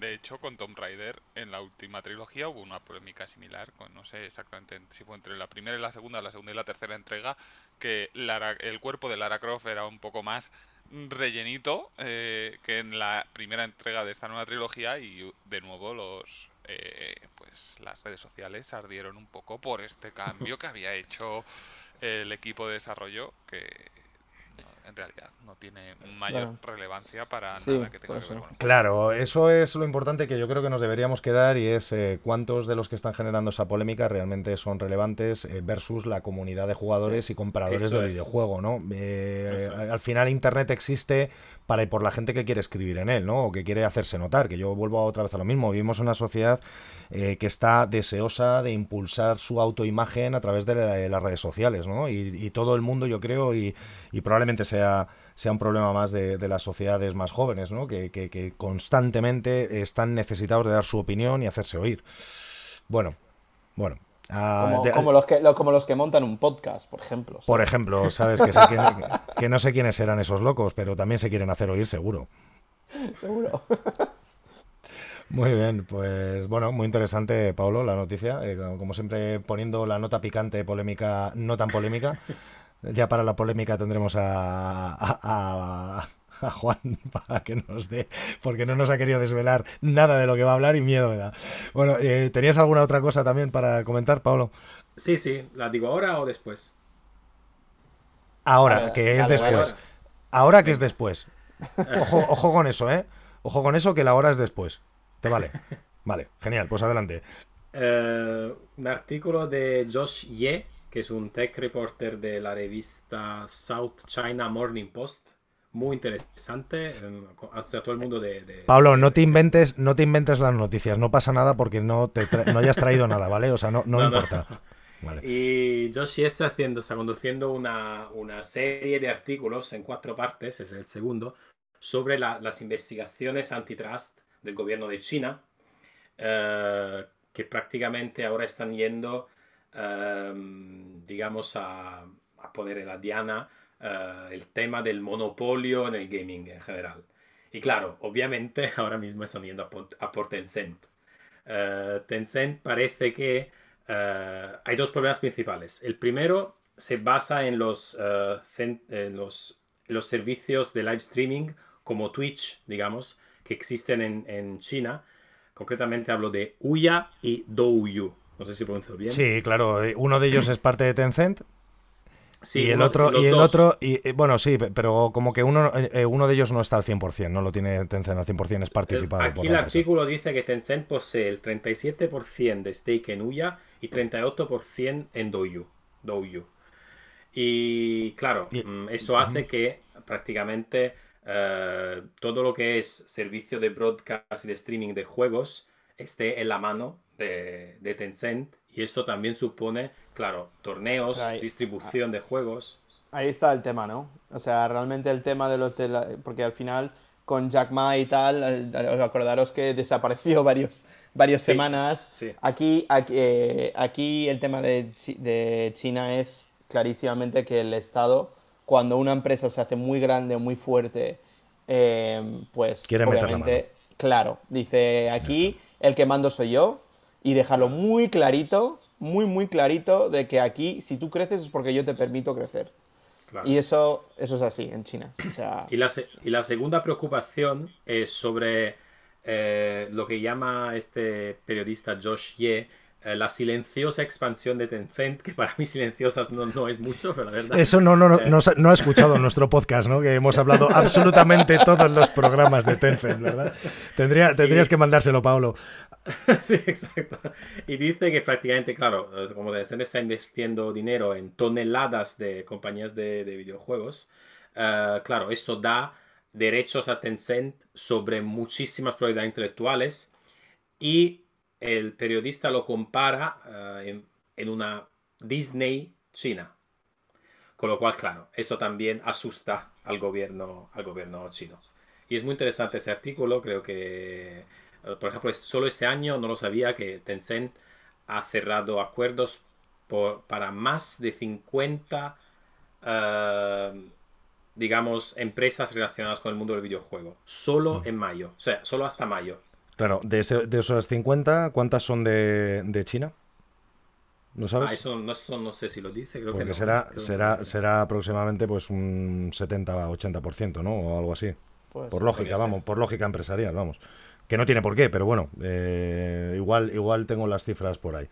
De hecho, con Tomb Raider, en la última trilogía hubo una polémica similar, con, no sé exactamente si fue entre la primera y la segunda, la segunda y la tercera entrega, que el cuerpo de Lara Croft era un poco más rellenito eh, que en la primera entrega de esta nueva trilogía y de nuevo los eh, pues las redes sociales ardieron un poco por este cambio que había hecho el equipo de desarrollo que en realidad no tiene mayor relevancia para nada que tenga que ver con Claro, eso es lo importante que yo creo que nos deberíamos quedar y es eh, cuántos de los que están generando esa polémica realmente son relevantes eh, versus la comunidad de jugadores y compradores del videojuego, ¿no? Eh, al final Internet existe para y por la gente que quiere escribir en él, ¿no? O que quiere hacerse notar, que yo vuelvo otra vez a lo mismo. Vivimos en una sociedad que está deseosa de impulsar su autoimagen a través de, las redes sociales, ¿no? Y, todo el mundo, yo creo, y, y probablemente sea sea, un problema más de, las sociedades más jóvenes, ¿no? Que, constantemente están necesitados de dar su opinión y hacerse oír. Bueno, bueno. Ah, como, los que, como los que montan un podcast, por ejemplo. Por ejemplo, sabes que, que no sé quiénes serán esos locos, pero también se quieren hacer oír seguro. Seguro. Muy bien, pues bueno, muy interesante, Pablo, la noticia. Eh, como siempre, poniendo la nota picante, polémica, no tan polémica. Ya para la polémica tendremos a, a, Juan para que nos dé, porque no nos ha querido desvelar nada de lo que va a hablar y miedo me da. Bueno, eh, ¿tenías alguna otra cosa también para comentar, Pablo? Sí, sí, ¿la digo ahora o después? Ahora, que es después. Ahora que es después. Ojo, ojo con eso, ¿eh? Ojo con eso que la hora es después. ¿Te vale? Vale, genial, pues adelante. Eh, un artículo de Josh Ye que es un tech reporter de la revista South China Morning Post. Muy interesante, hacia todo el mundo de... Pablo, no te inventes, no te inventes las noticias, no pasa nada porque no te no hayas traído nada, ¿vale? O sea, no, no, importa. Y Joshi está haciendo, está conduciendo una, una, serie de artículos en cuatro partes, es el segundo, sobre las investigaciones antitrust del gobierno de China, eh, que prácticamente ahora están yendo Ehm, digamos, a, poner en la diana eh, el tema del monopolio en el gaming en general. Y claro, obviamente ahora mismo están yendo a por, Tencent. Eh, Tencent parece que eh, hay dos problemas principales. El primero se basa en los, en los, los, servicios de live streaming como Twitch, digamos, que existen en, en China. Concretamente hablo de Uya y Douyu. No sé si pronuncio bien. Sí, claro. Uno de ellos es parte de Tencent Sí, y el uno- otro, y el dos. otro, y, eh, bueno, sí, pe- pero como que uno, eh, uno de ellos no está al 100%, no lo tiene Tencent al 100%, es participado por Aquí el artículo dice que Tencent posee el 37% de stake en Uya y 38% en Douyu. Douyu. Y claro, Y- mm, eso hace que prácticamente eh, todo lo que es servicio de broadcast y de streaming de juegos esté en la mano de, de Tencent. Y eso también supone, claro, torneos, ahí- distribución de juegos. Ahí está el tema, ¿no? O sea, realmente el tema de los de la- porque al final con Jack Ma y tal, os acordaros que desapareció varios varias Sí, semanas. sí. Aquí, aquí, eh, aquí el tema de, de China es clarísimamente que el Estado, cuando una empresa se hace muy grande, muy fuerte, eh, pues Quiere meter la obviamente, claro, dice aquí el que mando soy yo y dejarlo muy clarito, muy, muy clarito de que aquí si tú creces es porque yo te permito crecer. Claro. Y eso, eso es así en China. O sea, Y la, se- y la segunda preocupación es sobre eh, lo que llama este periodista Josh Ye la silenciosa expansión de Tencent, que para mí silenciosas no, no es mucho, pero la verdad. Eso no, no, no, Eh. no, no ha escuchado nuestro podcast, ¿no? Que hemos hablado absolutamente todos los programas de Tencent, ¿verdad? Tendría, tendrías que mandárselo, Paolo. Sí, exacto. Y dice que prácticamente, claro, eh, como Tencent está invirtiendo dinero en toneladas de compañías de, de videojuegos, eh, claro, esto da derechos a Tencent sobre muchísimas propiedades intelectuales y el periodista lo compara eh, en, en una Disney China. Con lo cual, claro, eso también asusta al gobierno, al gobierno chino. Y es muy interesante ese artículo, creo que, eh, por ejemplo, solo este año no lo sabía que Tencent ha cerrado acuerdos por- para más de 50, eh, digamos, empresas relacionadas con el mundo del videojuego. Solo en mayo, o sea, solo hasta mayo. Claro, de, ese- de esos 50, ¿cuántas son de, de China? ¿No sabes? Ah, eso no, eso no sé si lo dice, creo que no. será, creo que será, no. será aproximadamente pues un 70-80%, ¿no? O algo así. pues, Por lógica, ser. vamos, por lógica empresarial, vamos. Que no tiene por qué, pero bueno, eh, igual, igual tengo las cifras por ahí.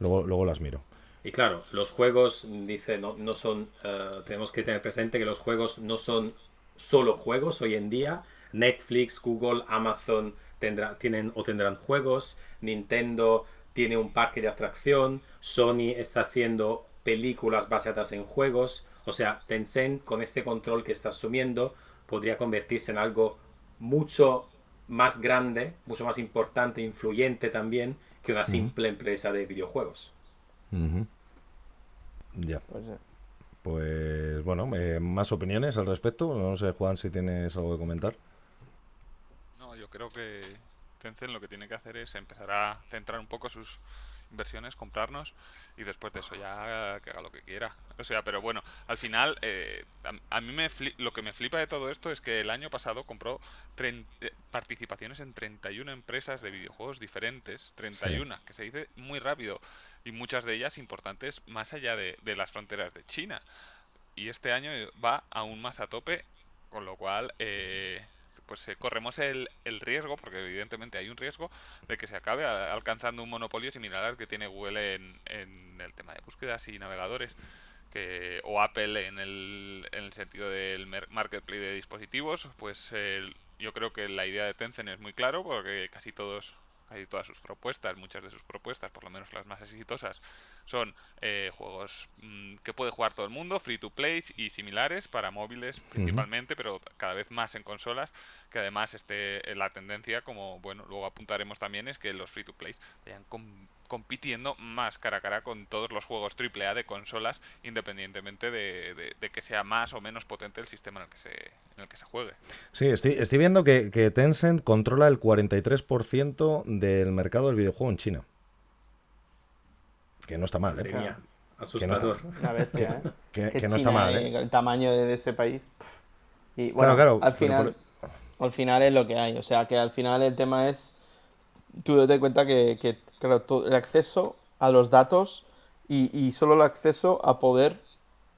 Luego, luego las miro. Y claro, los juegos, dice, no, no son, eh, tenemos que tener presente que los juegos no son solo juegos hoy en día. Netflix, Google, Amazon tendrá, tienen o tendrán juegos. Nintendo tiene un parque de atracción. Sony está haciendo películas basadas en juegos. O sea, Tencent con este control que está asumiendo podría convertirse en algo mucho más grande, mucho más importante, influyente también que una simple empresa de videojuegos. Ya, pues, eh, pues bueno, eh, más opiniones al respecto. No sé, Juan, si tienes algo que comentar. Yo creo que Tencent lo que tiene que hacer es empezar a centrar un poco sus inversiones, comprarnos y después de eso ya que haga lo que quiera. O sea, pero bueno, al final eh, a, a mí me lo que me flipa de todo esto es que el año pasado compró eh, participaciones en 31 empresas de videojuegos diferentes, 31, que se dice muy rápido y muchas de ellas importantes más allá de, de las fronteras de China. Y este año va aún más a tope, con lo cual eh, pues eh, corremos el, el riesgo, porque evidentemente hay un riesgo, de que se acabe alcanzando un monopolio similar al que tiene Google en, en el tema de búsquedas y navegadores, que, o Apple en el, en el sentido del marketplace de dispositivos, pues yo creo que la idea de Tencent es muy claro, porque casi todos, casi todas sus propuestas, muchas de sus propuestas, por lo menos las más exitosas, son eh, juegos mm, que puede jugar todo el mundo, free to play y similares para móviles principalmente, pero cada vez más en consolas, que además este, eh, la tendencia, como bueno, luego apuntaremos también, es que los free to play vayan com- compitiendo más cara a cara con todos los juegos AAA de consolas, independientemente de, de- de que sea más o menos potente el sistema en el que se, en el que se juegue. Sí, estoy, estoy viendo que, que Tencent controla el 43% del mercado del videojuego en China. Que no está mal, ¿eh? mía, asustador. una bestia, ¿eh? Que, Que que no está mal, eh. El tamaño de, ese país. Y bueno, claro, al final, al final es lo que hay. O sea, que al final el tema es. Tú date cuenta que, el acceso a los datos y, solo el acceso a poder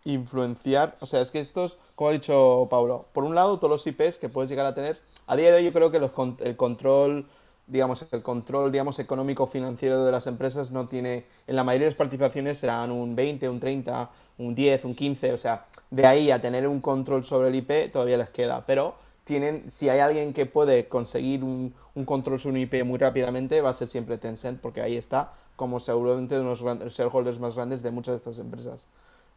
influenciar. O sea, es que estos, como ha dicho Pablo, por un lado, todos los IPs que puedes llegar a tener. A día de hoy, yo creo que el control digamos, el control, digamos, económico financiero de las empresas no tiene, en la mayoría de las participaciones serán un 20, un 30, un 10, un 15, o sea, de ahí a tener un control sobre el IP todavía les queda, pero tienen, si hay alguien que puede conseguir un, un control sobre un IP muy rápidamente, va a ser siempre Tencent, porque ahí está como seguramente uno de los shareholders más grandes de muchas de estas empresas.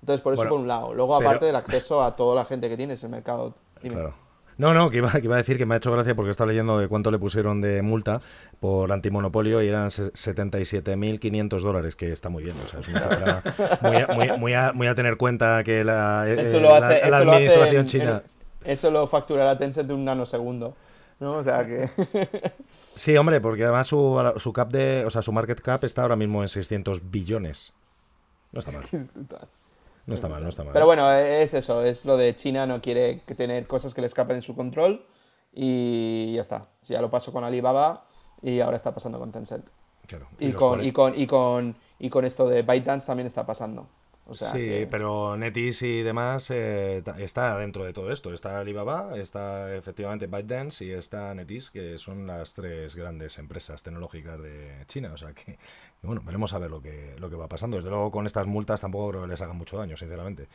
Entonces, por eso por un lado. Luego, aparte del acceso a toda la gente que tiene ese mercado. Claro. No, no, que iba, que iba, a decir que me ha hecho gracia porque estaba leyendo de cuánto le pusieron de multa por antimonopolio y eran 77.500 dólares, que está muy bien. O sea, es una cifra muy, a, muy, a, tener cuenta que la, eh, la, administración china. Eso lo facturará Tencent de un nanosegundo. ¿no? O sea que. sí, hombre, porque además su, su cap de. O sea, su market cap está ahora mismo en 600 billones. No está mal. No está mal, no está mal. Pero bueno, es eso, es lo de China, no quiere tener cosas que le escapen de su control y ya está. Ya lo pasó con Alibaba y ahora está pasando con Tencent. Claro. Y, con, y, con, y, con, y con esto de ByteDance también está pasando sí, pero NetEase y demás eh, está dentro de todo esto. Está Alibaba, está efectivamente ByteDance y está NetEase, que son las tres grandes empresas tecnológicas de China. O sea que, bueno, veremos a ver lo que, lo que va pasando. Desde luego con estas multas tampoco creo que les hagan mucho daño, sinceramente.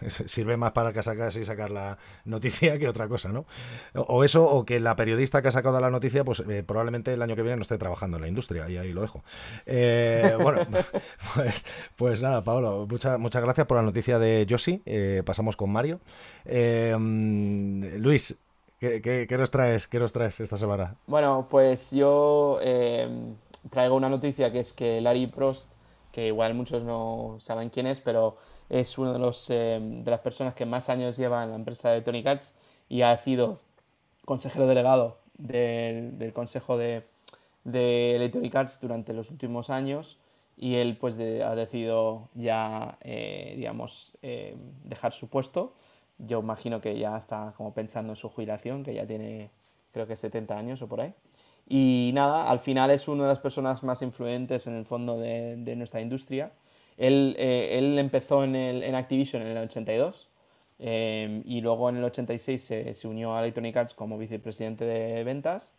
Sirve más para que sacas y sacar la noticia que otra cosa, ¿no? O eso, o que la periodista que ha sacado la noticia, pues eh, probablemente el año que viene no esté trabajando en la industria, y ahí lo dejo. Eh, bueno, pues, pues nada, Pablo, muchas gracias por la noticia de Josie. Eh, pasamos con Mario. Luis, ¿qué, nos traes, ¿qué nos traes esta semana? Bueno, pues yo traigo una noticia que es que Larry Prost, que igual muchos no saben quién es, pero es uno de, los, eh, de las personas que más años lleva en la empresa de Tony Katz y ha sido consejero delegado del, del consejo de, de Electronic Arts durante los últimos años y él pues ha decidido ya, eh, digamos, eh, dejar su puesto. Yo imagino que ya está como pensando en su jubilación, que ya tiene creo que 70 años o por ahí. Y nada, al final es una de las personas más influyentes en el fondo de, de nuestra industria él, eh, él empezó en, el, en, Activision en el 82 eh, y luego en el 86 se, se, unió a Electronic Arts como vicepresidente de ventas,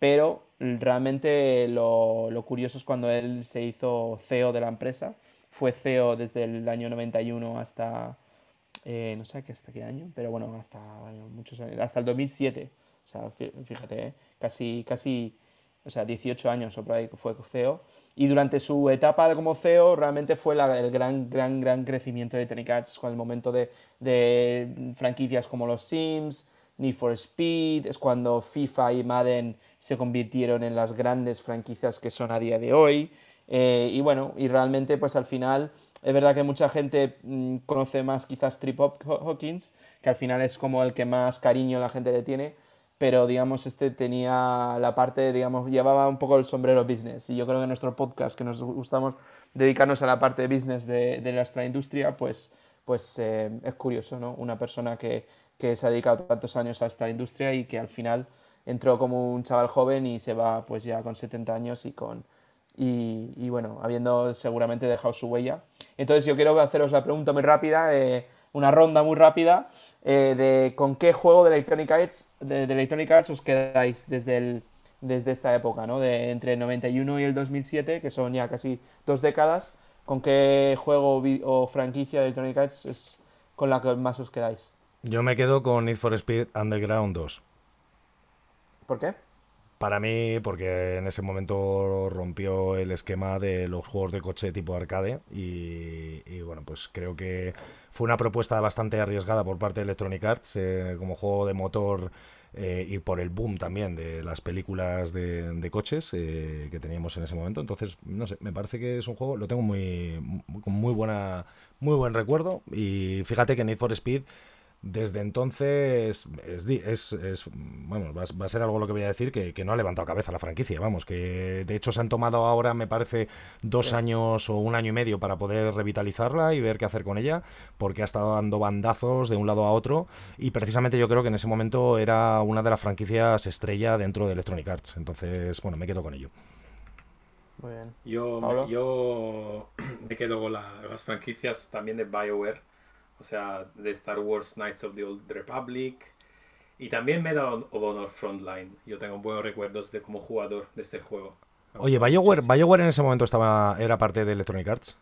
pero realmente lo, lo, curioso es cuando él se hizo CEO de la empresa. Fue CEO desde el año 91 hasta, eh, no sé hasta qué año, pero bueno, hasta muchos años, hasta el 2007. O sea, fíjate, casi, casi, o sea, 18 años o por ahí fue CEO y durante su etapa como CEO realmente fue el gran, gran, gran crecimiento de Electronic Arts con el momento de, de, franquicias como los Sims, Need for Speed, es cuando FIFA y Madden se convirtieron en las grandes franquicias que son a día de hoy. Eh, y bueno, y realmente pues al final es verdad que mucha gente mm, conoce más quizás Trip Hop Hawkins, que al final es como el que más cariño la gente le tiene, pero digamos, este tenía la parte, digamos, llevaba un poco el sombrero business. Y yo creo que nuestro podcast, que nos gustamos dedicarnos a la parte de business de, nuestra industria, pues, pues eh, es curioso, ¿no? Una persona que, que se ha dedicado tantos años a esta industria y que al final entró como un chaval joven y se va pues ya con 70 años y con y, y, bueno, habiendo seguramente dejado su huella. Entonces yo quiero haceros la pregunta muy rápida, eh, una ronda muy rápida eh, de con qué juego de Electronic Arts, de, Electronic Arts os quedáis desde, el, desde esta época, ¿no? De entre el 91 y el 2007, que son ya casi dos décadas, ¿con qué juego o franquicia de Electronic Arts es con la que más os quedáis? Yo me quedo con Need for Speed Underground 2. ¿Por qué? Para mí, porque en ese momento rompió el esquema de los juegos de coche tipo arcade y, bueno, pues creo que fue una propuesta bastante arriesgada por parte de Electronic Arts eh, como juego de motor eh, y por el boom también de las películas de, coches eh, que teníamos en ese momento. Entonces, no sé, me parece que es un juego, lo tengo muy, con muy buena, muy buen recuerdo. Y fíjate que Need for Speed desde entonces es, es, bueno, va, a ser algo lo que voy a decir que, no ha levantado cabeza la franquicia, vamos, que de hecho se han tomado ahora, me parece, dos años o un año y medio para poder revitalizarla y ver qué hacer con ella, porque ha estado dando bandazos de un lado a otro y precisamente yo creo que en ese momento era una de las franquicias estrella dentro de Electronic Arts, entonces, bueno, me quedo con ello. Muy bien. Yo, me, yo me quedo con las franquicias también de BioWare o sea, de Star Wars Knights of the Old Republic, Y también Medal of Honor Frontline. Yo tengo buenos recuerdos de como jugador de este juego. Oye, BioWare. BioWare en ese momento estaba era parte de Electronic Arts.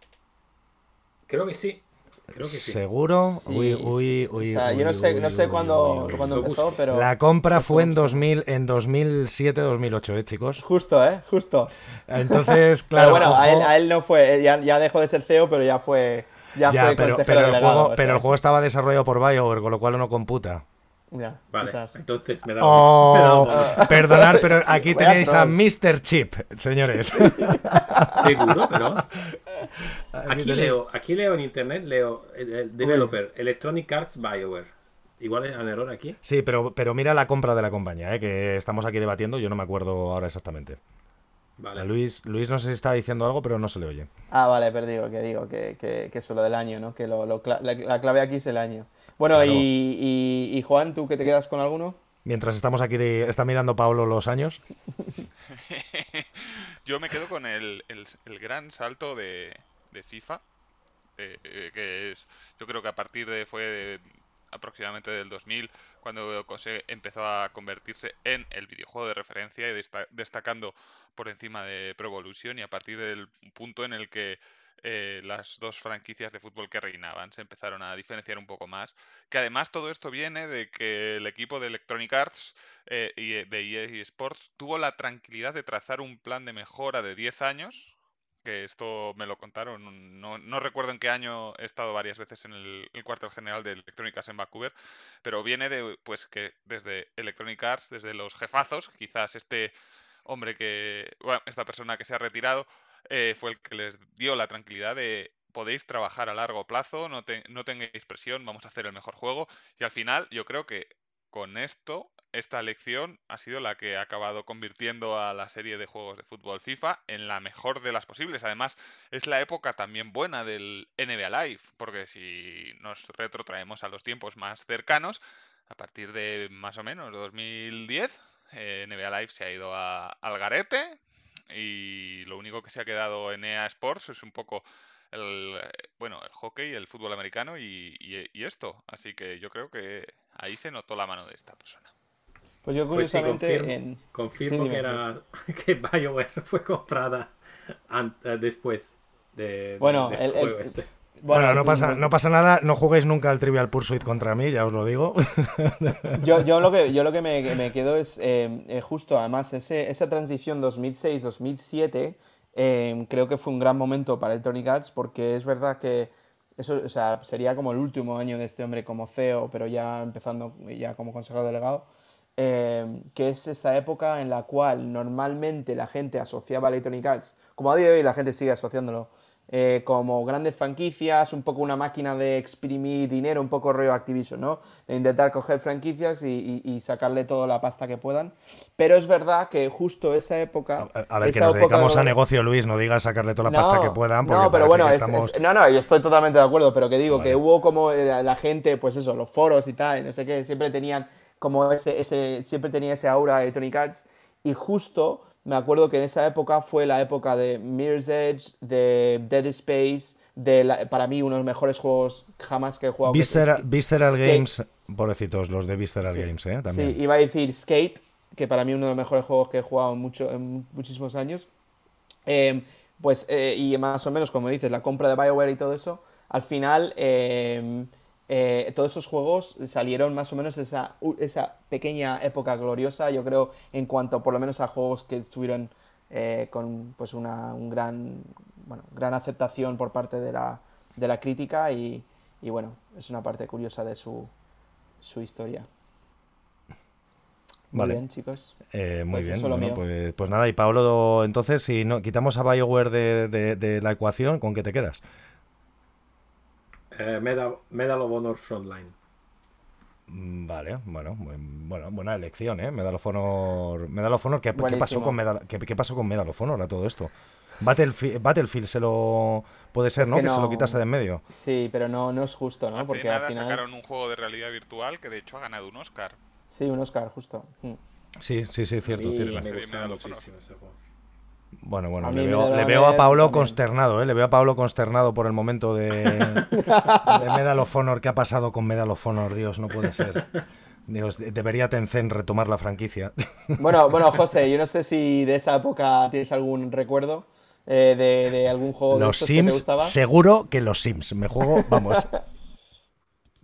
Creo que sí. Creo que sí. ¿Seguro? Sí, uy, sí. uy, O uy. sea, yo no sé, uy, no sé uy, cuándo, cuándo Lo empezó, pero. La compra fue en Justo. 2000, en 2007-2008, ¿eh, chicos? Justo, ¿eh? Justo. Entonces, Pero claro. bueno, a él, a él no fue, ya, ya dejó de ser CEO, pero ya fue. Ya, Ya, fue pero, el delegado, juego, o pero sea, el juego estaba desarrollado por BioWare, con lo cual no computa. Ya, Vale, quizás. entonces me da. Oh, me da- perdonar, pero aquí tenéis a. Mr. Chip, señores. Seguro, pero. Aquí leo, aquí leo en internet, leo el, el developer Electronic Arts BioWare. Igual es un error aquí. Sí, pero, pero mira la compra de la compañía, ¿eh? que estamos aquí debatiendo, yo no me acuerdo ahora exactamente. Vale. Luis, Luis no sé si está diciendo algo, pero no se le oye. Ah, vale, pero digo, que digo, que, que, que eso lo del año, ¿no? Que lo, lo la, la clave aquí es el año. Bueno, Claro. y, y, y Juan, ¿tú que te quedas con alguno? Mientras estamos aquí, de- está mirando Pablo los años. Yo me quedo con el, el- el gran salto de, de FIFA, eh, eh, que es, yo creo que a partir de, fue de aproximadamente del 2000, cuando se empezó a convertirse en el videojuego de referencia y desta- destacando por encima de Pro Evolution y a partir del punto en el que eh, las dos franquicias de fútbol que reinaban se empezaron a diferenciar un poco más. Que además todo esto viene de que el equipo de Electronic Arts eh, y eh, de EA Sports tuvo la tranquilidad de trazar un plan de mejora de 10 años, que esto me lo contaron, no, recuerdo en qué año he estado varias veces en el, el cuartel general de Electronic Arts en Vancouver, pero viene de pues que desde Electronic Arts, desde los jefazos, quizás este hombre que, bueno, esta persona que se ha retirado, eh, fue el que les dio la tranquilidad de podéis trabajar a largo plazo, no, te- no tengáis presión, vamos a hacer el mejor juego. Y al final yo creo que con esto, esta lección ha sido la que ha acabado convirtiendo a la serie de juegos de fútbol FIFA en la mejor de las posibles. Además, es la época también buena del NBA Live, porque si nos retrotraemos a los tiempos más cercanos, a partir de más o menos 2010, eh, NBA Live se ha ido a- al garete y lo único que se ha quedado en EA Sports es un poco el, bueno, el hockey, el fútbol americano y, y- y esto. Así que yo creo que ahí se notó la mano de esta persona. Pues yo Pues sí, curiosamente confirmo, en... confirmo Sí, que era que BioWare fue comprada después de, de- Bueno, del el- el- juego este. Bueno, no, tú- pasa, no pasa nada, no juguéis nunca al Trivial Pursuit contra mí, ya os lo digo. Yo, yo lo que, yo lo que me, me quedo es eh, eh, justo, además, ese, esa transición 2006-2007 eh, creo que fue un gran momento para Electronic Arts porque es verdad que eso o sea, sería como el último año de este hombre como CEO, pero ya empezando ya como consejero delegado, eh, que es esta época en la cual normalmente la gente asociaba a Electronic Arts, como a día de hoy la gente sigue asociándolo, eh, como grandes franquicias, un poco una máquina de exprimir dinero, un poco rollo Activision, ¿no? De intentar coger franquicias y, y- y sacarle toda la pasta que puedan. Pero es verdad que justo esa época... A, a ver, que esa nos época dedicamos a negocio, Luis, no digas sacarle toda la pasta que puedan, porque no, pero bueno, que es- estamos... es- no, no, yo estoy totalmente de acuerdo, pero que digo Vale. que hubo como eh, la, gente, pues eso, los foros y tal, y no sé qué, siempre tenían como ese, ese siempre tenía ese aura de Electronic Arts, y justo me acuerdo que en esa época fue la época de Mirror's Edge, de Dead Space, de la- para mí uno de los mejores juegos jamás que he jugado. Visceral, Visceral. Games, pobrecitos, los de Visceral Games, ¿eh? También. Sí, iba a decir Skate, que para mí uno de los mejores juegos que he jugado en, mucho, en muchísimos años. Eh, pues, eh, y más o menos, como dices, la compra de BioWare y todo eso, al final eh, todos esos juegos salieron más o menos esa, esa pequeña época gloriosa, yo creo, en cuanto por lo menos a juegos que estuvieron eh, con pues una un gran, bueno, gran aceptación por parte de la, de la crítica y, y bueno, es una parte curiosa de su, su historia. Muy Vale. bien, chicos. Eh, muy Pues bien, bueno, mío. pues, pues nada, y Pablo, entonces, si no quitamos a BioWare de, de- de la ecuación, ¿con qué te quedas? Eh, Medal, Medal of Honor Frontline. Mm, Vale, bueno, buen- bueno, buena elección, ¿eh? Medal of Honor, Medal of Honor, ¿qué, qué pasó con Medal, qué, qué pasó con Medal of Honor a todo esto? Battlefield, Battlefield se lo... Puede ser, Es ¿no? que Que, se lo no- quitase de en medio. Sí, pero no, no es justo, ¿no? Hace Porque al nada final. sacaron un juego de realidad virtual que de hecho ha ganado un Oscar. Sí, un Oscar, justo. Mm. Sí, sí, sí, cierto, mí cierto. me Honor. muchísimo ese juego. Bueno, bueno, le veo, le a Pablo también. consternado, ¿eh? Le veo a Pablo consternado por el momento de, de Medal of Honor. ¿Qué ha pasado con Medal of Honor? Dios, no puede ser. Digo, debería Tencent retomar la franquicia. Bueno, bueno, José, yo no sé si de esa época tienes algún recuerdo eh, de, algún juego los Sims, que te gustaba. Seguro que los Sims. Me juego, vamos.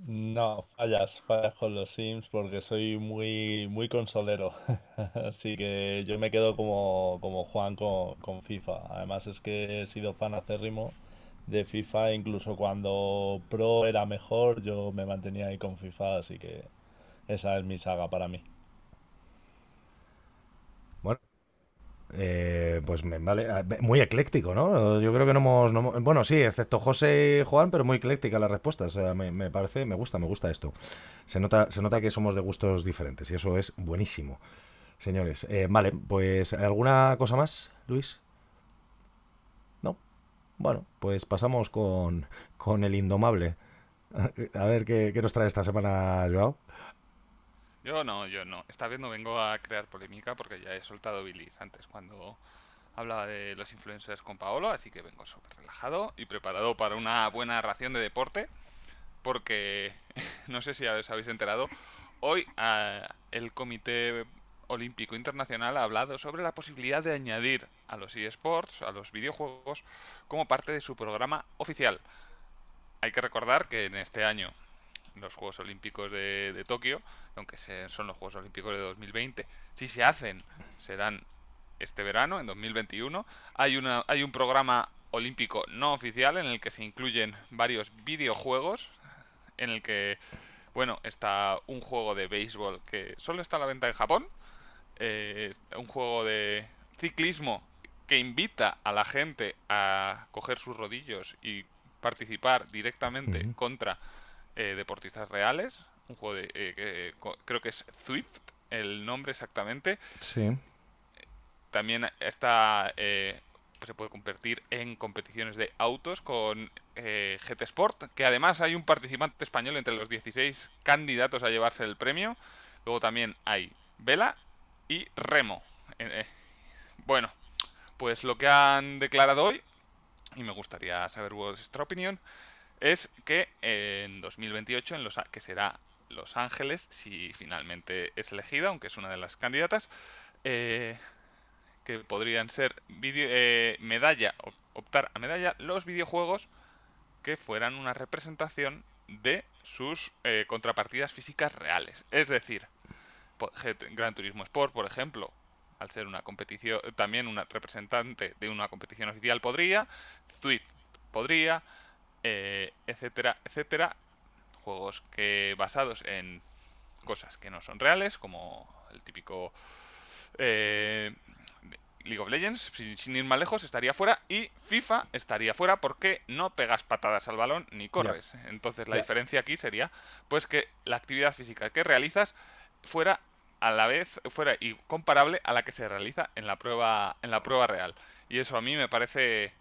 No, fallas, fallas con los Sims porque soy muy, muy consolero. Así que yo me quedo como, como Juan con, con FIFA. Además es que he sido fan acérrimo de FIFA, incluso cuando Pro era mejor, yo me mantenía ahí con FIFA, así que esa es mi saga para mí. Eh, pues me vale. Muy ecléctico, ¿no? Yo creo que no hemos, Bueno, sí, excepto José y Juan, pero muy ecléctica la respuesta. O sea, me, parece, me gusta, me gusta esto. Se nota, se nota que somos de gustos diferentes y eso es buenísimo. Señores, eh, vale, pues ¿alguna cosa más, Luis? No. Bueno, pues pasamos con, con el indomable. A ver qué, qué nos trae esta semana, Joao. Yo no, yo no. Esta vez no vengo a crear polémica porque ya he soltado bilis antes cuando hablaba de los influencers con Paolo, así que vengo súper relajado y preparado para una buena ración de deporte porque no sé si os habéis enterado, hoy ah, el Comité Olímpico Internacional ha hablado sobre la posibilidad de añadir a los eSports, a los videojuegos, como parte de su programa oficial. Hay que recordar que en este año los Juegos Olímpicos de, Tokio, aunque son los Juegos Olímpicos de 2020, si se hacen, serán este verano, en 2021. Hay, una, hay un programa olímpico no oficial en el que se incluyen varios videojuegos, en el que, bueno, está un juego de béisbol que solo está a la venta en Japón, eh, un juego de ciclismo que invita a la gente a coger sus rodillos y participar directamente contra eh, deportistas reales. Un juego de. Eh, creo que es Swift, el nombre exactamente. Sí. También está. Eh, se puede convertir en competiciones de autos con GT Sport, que además hay un participante español entre los 16 candidatos a llevarse el premio. Luego también hay Vela y Remo. bueno, pues lo que han declarado hoy, y me gustaría saber vuestra opinión, es que en 2028, en los, que será Los Ángeles, si finalmente es elegida, aunque es una de las candidatas, eh, que podrían ser eh, medalla, optar a medalla, los videojuegos que fueran una representación de sus eh, contrapartidas físicas reales. Es decir, Gran Turismo Sport, por ejemplo, al ser una competición, también una representante de una competición oficial podría, Swift podría, eh, etcétera, etcétera. Juegos que basados en cosas que no son reales, como el típico eh, League of Legends, sin, ir más lejos, estaría fuera. Y FIFA estaría fuera porque no pegas patadas al balón ni corres. Entonces la diferencia aquí sería pues que la actividad física que realizas fuera a la vez fuera y comparable a la que se realiza en la prueba en la prueba real. Y eso a mí me parece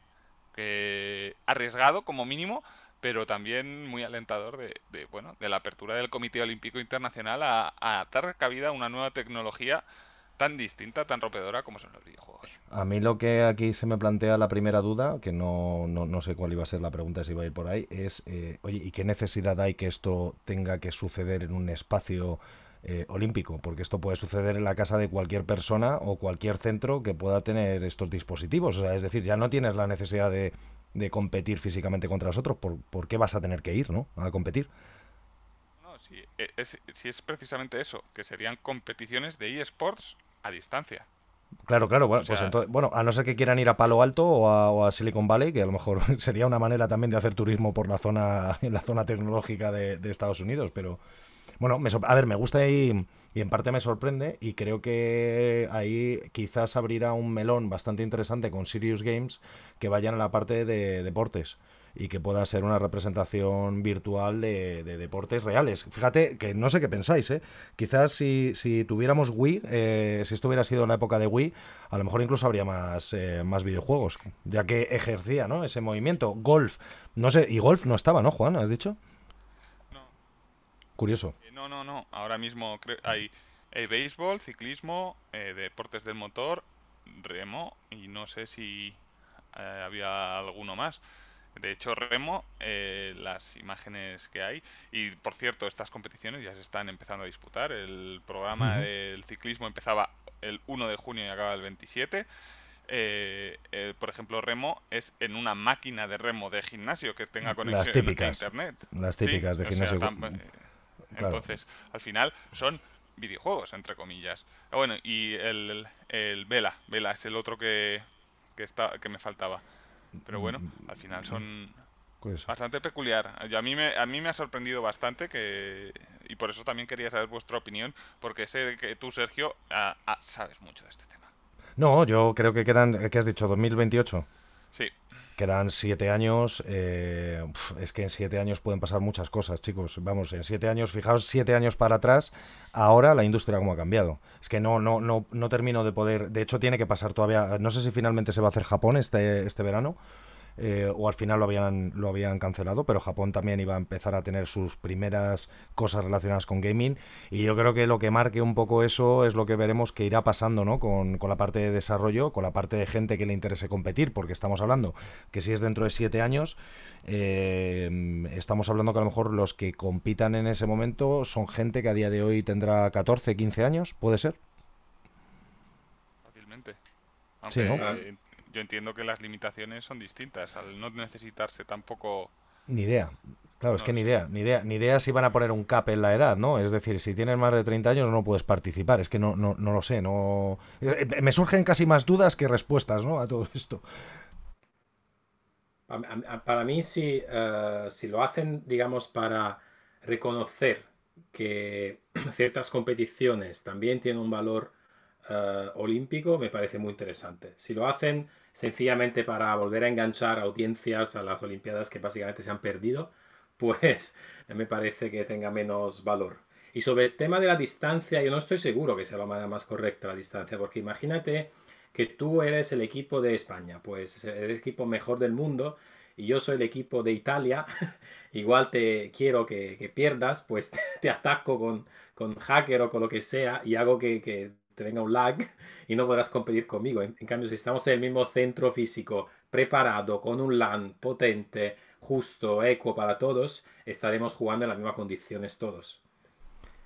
que arriesgado como mínimo, pero también muy alentador de, bueno, de la apertura del Comité Olímpico Internacional a, a, dar cabida a una nueva tecnología tan distinta, tan rompedora como son los videojuegos. A mí lo que aquí se me plantea la primera duda, que no, no, sé cuál iba a ser la pregunta, si iba a ir por ahí, es, eh, oye, ¿y qué necesidad hay que esto tenga que suceder en un espacio eh, olímpico, porque esto puede suceder en la casa de cualquier persona o cualquier centro que pueda tener estos dispositivos. O sea, es decir, ya no tienes la necesidad de, competir físicamente contra los otros. ¿Por, qué vas a tener que ir ¿no? a competir? No, si e, es, si es precisamente eso, que serían competiciones de eSports a distancia. Claro, claro, bueno, pues entonces, bueno, a no ser que quieran ir a Palo Alto o a, Silicon Valley, que a lo mejor sería una manera también de hacer turismo por la zona, en la zona tecnológica de, de Estados Unidos, pero, bueno, me a ver, me gusta y, y en parte me sorprende y creo que ahí quizás abrirá un melón bastante interesante con Sirius Games que vayan a la parte de deportes y que pueda ser una representación virtual de, deportes reales. Fíjate que no sé qué pensáis, ¿eh? Quizás si, si tuviéramos Wii, eh, si esto hubiera sido en la época de Wii, a lo mejor incluso habría más, eh, más videojuegos, ya que ejercía, ¿no? Ese movimiento. Golf, no sé, y golf no estaba, ¿no, Juan? ¿Has dicho? No. Curioso. No, no, no. Ahora mismo hay, béisbol, ciclismo, eh, deportes del motor, remo y no sé si eh, había alguno más. De hecho, Remo, eh, las imágenes que hay, y por cierto, estas competiciones ya se están empezando a disputar. El programa del ciclismo empezaba el 1 de junio y acaba el 27. Eh, eh, por ejemplo, remo es en una máquina de remo de gimnasio que tenga conexión a internet. Las típicas de gimnasio. Entonces, al final son videojuegos, entre comillas. Ah, bueno, y el, el Vela, Vela es el otro que, que, está, que me faltaba. Pero bueno, al final son bastante peculiar. A mí, me, a mí me ha sorprendido bastante que y por eso también quería saber vuestra opinión, porque sé que tú, Sergio, sabes mucho de este tema. No, yo creo que quedan, ¿qué has dicho? ¿2028? Sí. Quedan siete años. Eh, es que en siete años pueden pasar muchas cosas, chicos. Vamos, en siete años, fijaos, siete años para atrás, ahora la industria cómo ha cambiado. Es que no, no, no, no termino de poder. De hecho, tiene que pasar todavía. No sé si finalmente se va a hacer Japón este, este verano. Eh, o al final lo habían, lo habían cancelado, pero Japón también iba a empezar a tener sus primeras cosas relacionadas con gaming y yo creo que lo que marque un poco eso es lo que veremos que irá pasando ¿no? con, la parte de desarrollo, con la parte de gente que le interese competir, porque estamos hablando que si es dentro de siete años, eh, estamos hablando que a lo mejor los que compitan en ese momento son gente que a día de hoy tendrá 14, 15 años, ¿puede ser? Fácilmente. sí, ¿no? Eh, yo entiendo que las limitaciones son distintas, al no necesitarse tampoco... Ni idea. Claro, es que ni idea, ni idea, ni idea si van a poner un cap en la edad, ¿no? Es decir, si tienes más de 30 años no puedes participar, es que no, no, no lo sé, no... Eh, me surgen casi más dudas que respuestas, ¿no? A todo esto. Para mí, si, eh, si lo hacen, digamos, para reconocer que ciertas competiciones también tienen un valor eh, olímpico, me parece muy interesante. Si lo hacen sencillamente para volver a enganchar audiencias a las Olimpiadas que básicamente se han perdido, pues me parece que tenga menos valor. Y sobre el tema de la distancia, yo no estoy seguro que sea la manera más correcta la distancia, porque imagínate que tú eres el equipo de España, pues el equipo mejor del mundo, y yo soy el equipo de Italia, igual te quiero que, pierdas, pues te ataco con, con hacker o con lo que sea y hago que, que te venga un lag y no podrás competir conmigo. En, cambio, si estamos en el mismo centro físico, preparado, con un LAN potente, justo, eco para todos, estaremos jugando en las mismas condiciones todos.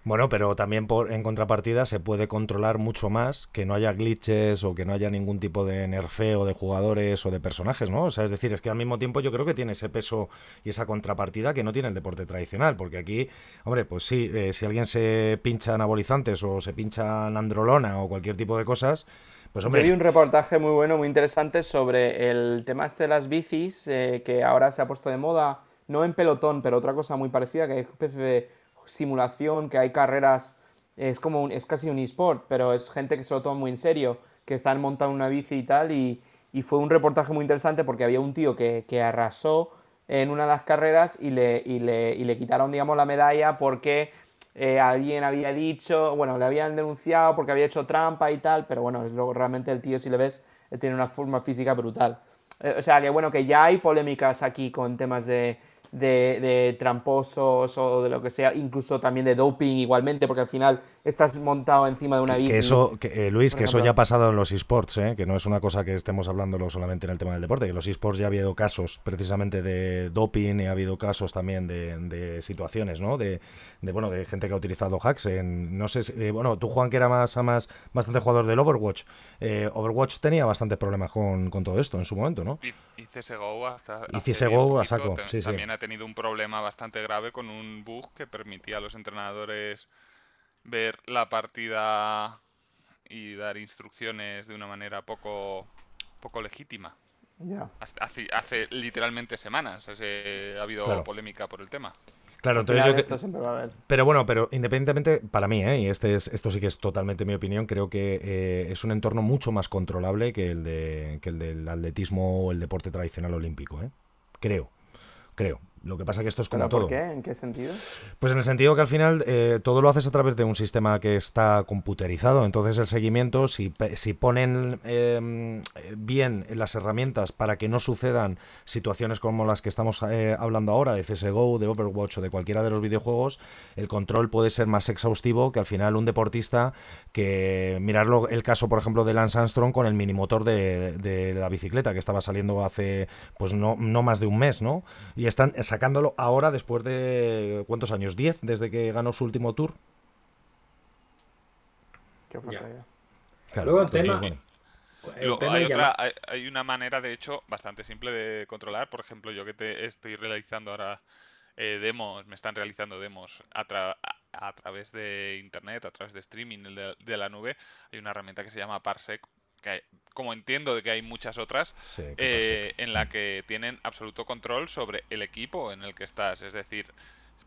Bueno, pero también por, en contrapartida se puede controlar mucho más que no haya glitches o que no haya ningún tipo de nerfeo de jugadores o de personajes, ¿no? O sea, es decir, es que al mismo tiempo yo creo que tiene ese peso y esa contrapartida que no tiene el deporte tradicional, porque aquí, hombre, pues sí, eh, si alguien se pincha anabolizantes o se pincha androlona o cualquier tipo de cosas, pues hombre... Hay un reportaje muy bueno, muy interesante sobre el tema este de las bicis, eh, que ahora se ha puesto de moda, no en pelotón, pero otra cosa muy parecida, que hay especie de simulación, que hay carreras, es como un, es casi un eSport, pero es gente que se lo toma muy en serio, que están montando una bici y tal, y, fue un reportaje muy interesante porque había un tío que, arrasó en una de las carreras y le, y le, y le quitaron, digamos, la medalla porque eh, alguien había dicho, bueno, le habían denunciado porque había hecho trampa y tal, pero bueno, luego realmente el tío, si le ves, tiene una forma física brutal. Eh, o sea, que bueno, que ya hay polémicas aquí con temas de, de, tramposos o de lo que sea, incluso también de doping igualmente, porque al final estás montado encima de una bici. Que eso, que, eh, Luis, que eso ya ha pasado en los esports, ¿eh? que no es una cosa que estemos hablándolo solamente en el tema del deporte, que en los esports ya ha habido casos precisamente de doping y ha habido casos también de, situaciones, ¿no? De, bueno, de gente que ha utilizado hacks. En, no sé, eh, bueno, tú Juan que era más, más bastante jugador del Overwatch, Overwatch tenía bastantes problemas con, todo esto en su momento, ¿no? Y, y CSGO hasta... Y CSGO a saco, También ha tenido un problema bastante grave con un bug que permitía a los entrenadores ver la partida y dar instrucciones de una manera poco, poco legítima. Hace, hace, literalmente semanas ha habido polémica por el tema. Claro, entonces yo Pero bueno, pero independientemente, para mí, ¿eh? y este es, esto sí que es totalmente mi opinión, creo que eh, es un entorno mucho más controlable que el, de, que el del atletismo o el deporte tradicional olímpico. ¿eh? Creo, creo. Lo que pasa que esto es como ¿Pero todo. qué? ¿En qué sentido? Pues en el sentido que al final eh, todo lo haces a través de un sistema que está computerizado. Entonces el seguimiento, si, si ponen eh, bien las herramientas para que no sucedan situaciones como las que estamos eh, hablando ahora, de CSGO, de Overwatch o de cualquiera de los videojuegos, el control puede ser más exhaustivo que al final un deportista que mirarlo el caso, por ejemplo, de Lance Armstrong con el minimotor de, de la bicicleta que estaba saliendo hace pues no, no más de un mes, ¿no? Y están sacándolo ahora después de ¿cuántos años? ¿10? Desde que ganó su último tour. Qué barbaridad. Claro, Luego el entonces, tema- bueno, Luego, hay, otra, hay, hay una manera, de hecho, bastante simple de controlar. Por ejemplo, yo que te estoy realizando ahora eh, demos, me están realizando demos a, tra- a- a través de internet, a través de streaming de, de la nube. Hay una herramienta que se llama Parsec, que hay- como entiendo de que hay muchas otras, sí, ¿qué eh, en la que tienen absoluto control sobre el equipo en el que estás. Es decir,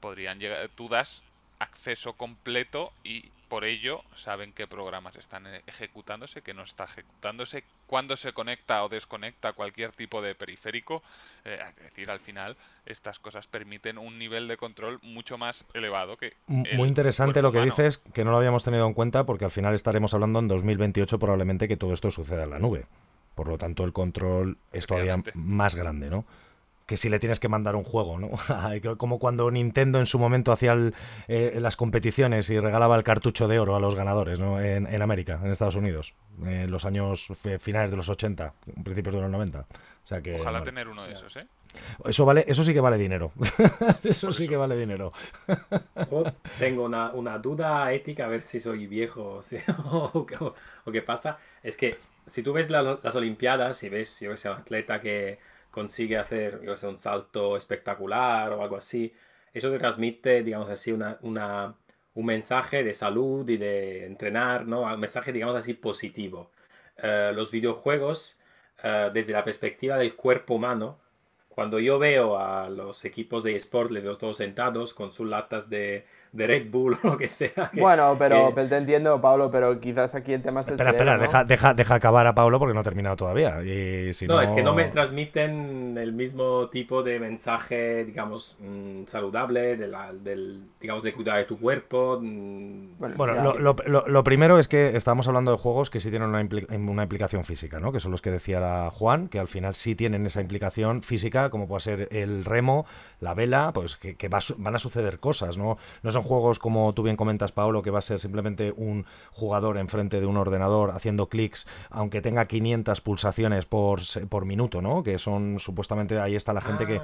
podrían llegar, tú das acceso completo y por ello saben qué programas están eh, ejecutándose, qué no está ejecutándose, cuándo se conecta o desconecta cualquier tipo de periférico. Eh, es decir, al final estas cosas permiten un nivel de control mucho más elevado que el Muy interesante lo que humano. dices, que no lo habíamos tenido en cuenta porque al final estaremos hablando en 2028 probablemente que todo esto suceda en la nube. Por lo tanto, el control es todavía más grande, ¿no? Que si le tienes que mandar un juego, ¿no? Como cuando Nintendo en su momento hacía el- eh, las competiciones y regalaba el cartucho de oro a los ganadores, ¿no? En, en América, en Estados Unidos, en los años fi- finales de los 80, principios de los 90. O sea que, Ojalá bueno, tener uno de esos, ¿eh? eso vale, eso sí que vale dinero. eso sí que vale dinero. Yo tengo una, una duda ética, a ver si soy viejo o, si- o qué- o qué pasa. Es que si tú ves la- las Olimpiadas y ves, yo que sé, un atleta que consigue hacer, yo un salto espectacular o algo así, eso te transmite, digamos así, una, una- un mensaje de salud y de entrenar, ¿no? Un mensaje, digamos así, positivo. Eh, los videojuegos, eh, desde la perspectiva del cuerpo humano, cuando yo veo a los equipos de eSport, les veo todos sentados con sus latas de, de Red Bull o lo que sea. que- Bueno, pero, que- pero te entiendo, Pablo, pero quizás aquí el tema es el Espera, cerebro, espera, ¿no? deja, deja, deja acabar a Pablo porque no ha terminado todavía. Y si no, es que no me transmiten el mismo tipo de mensaje, digamos, mm, saludable, de la- del, digamos, de cuidar de tu cuerpo. mm, Bueno, lo, lo- lo- lo primero es que estamos hablando de juegos que sí tienen una, impli- una implicación física, ¿no? Que son los que decía la Juan, que al final sí tienen esa implicación física, como puede ser el remo, la vela, pues que, que va van a suceder cosas, ¿no? No son juegos como tú bien comentas, Pablo, que va a ser simplemente un jugador enfrente de un ordenador haciendo clics, aunque tenga 500 pulsaciones por, por minuto, ¿no? Que son supuestamente, ahí está la gente que...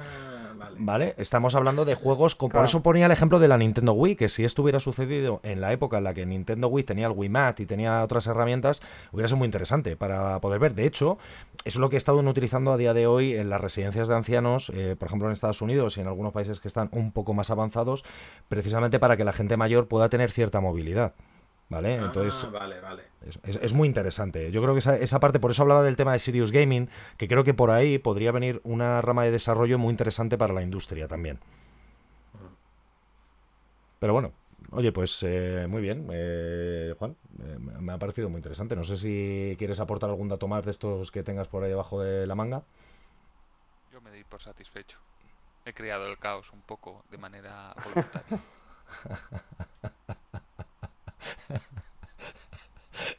Vale. ¿Vale? Estamos hablando de juegos, con, por eso ponía el ejemplo de la Nintendo Wii, que si esto hubiera sucedido en la época en la que Nintendo Wii tenía el Wiimat y tenía otras herramientas, hubiera sido muy interesante para poder ver. De hecho, eso es lo que están utilizando a día de hoy en las residencias de ancianos, eh, por ejemplo en Estados Unidos y en algunos países que están un poco más avanzados, precisamente para que la gente mayor pueda tener cierta movilidad. ¿Vale? Entonces, Ah, vale, vale. es, es- es muy interesante. Yo creo que esa, esa parte, por eso hablaba del tema de Serious Gaming, que creo que por ahí podría venir una rama de desarrollo muy interesante para la industria también. Pero bueno, oye, pues eh, muy bien, eh, Juan, eh, me me ha parecido muy interesante. No sé si quieres aportar algún dato más de estos que tengas por ahí debajo de la manga. Yo me doy por satisfecho. He creado el caos un poco de manera voluntaria.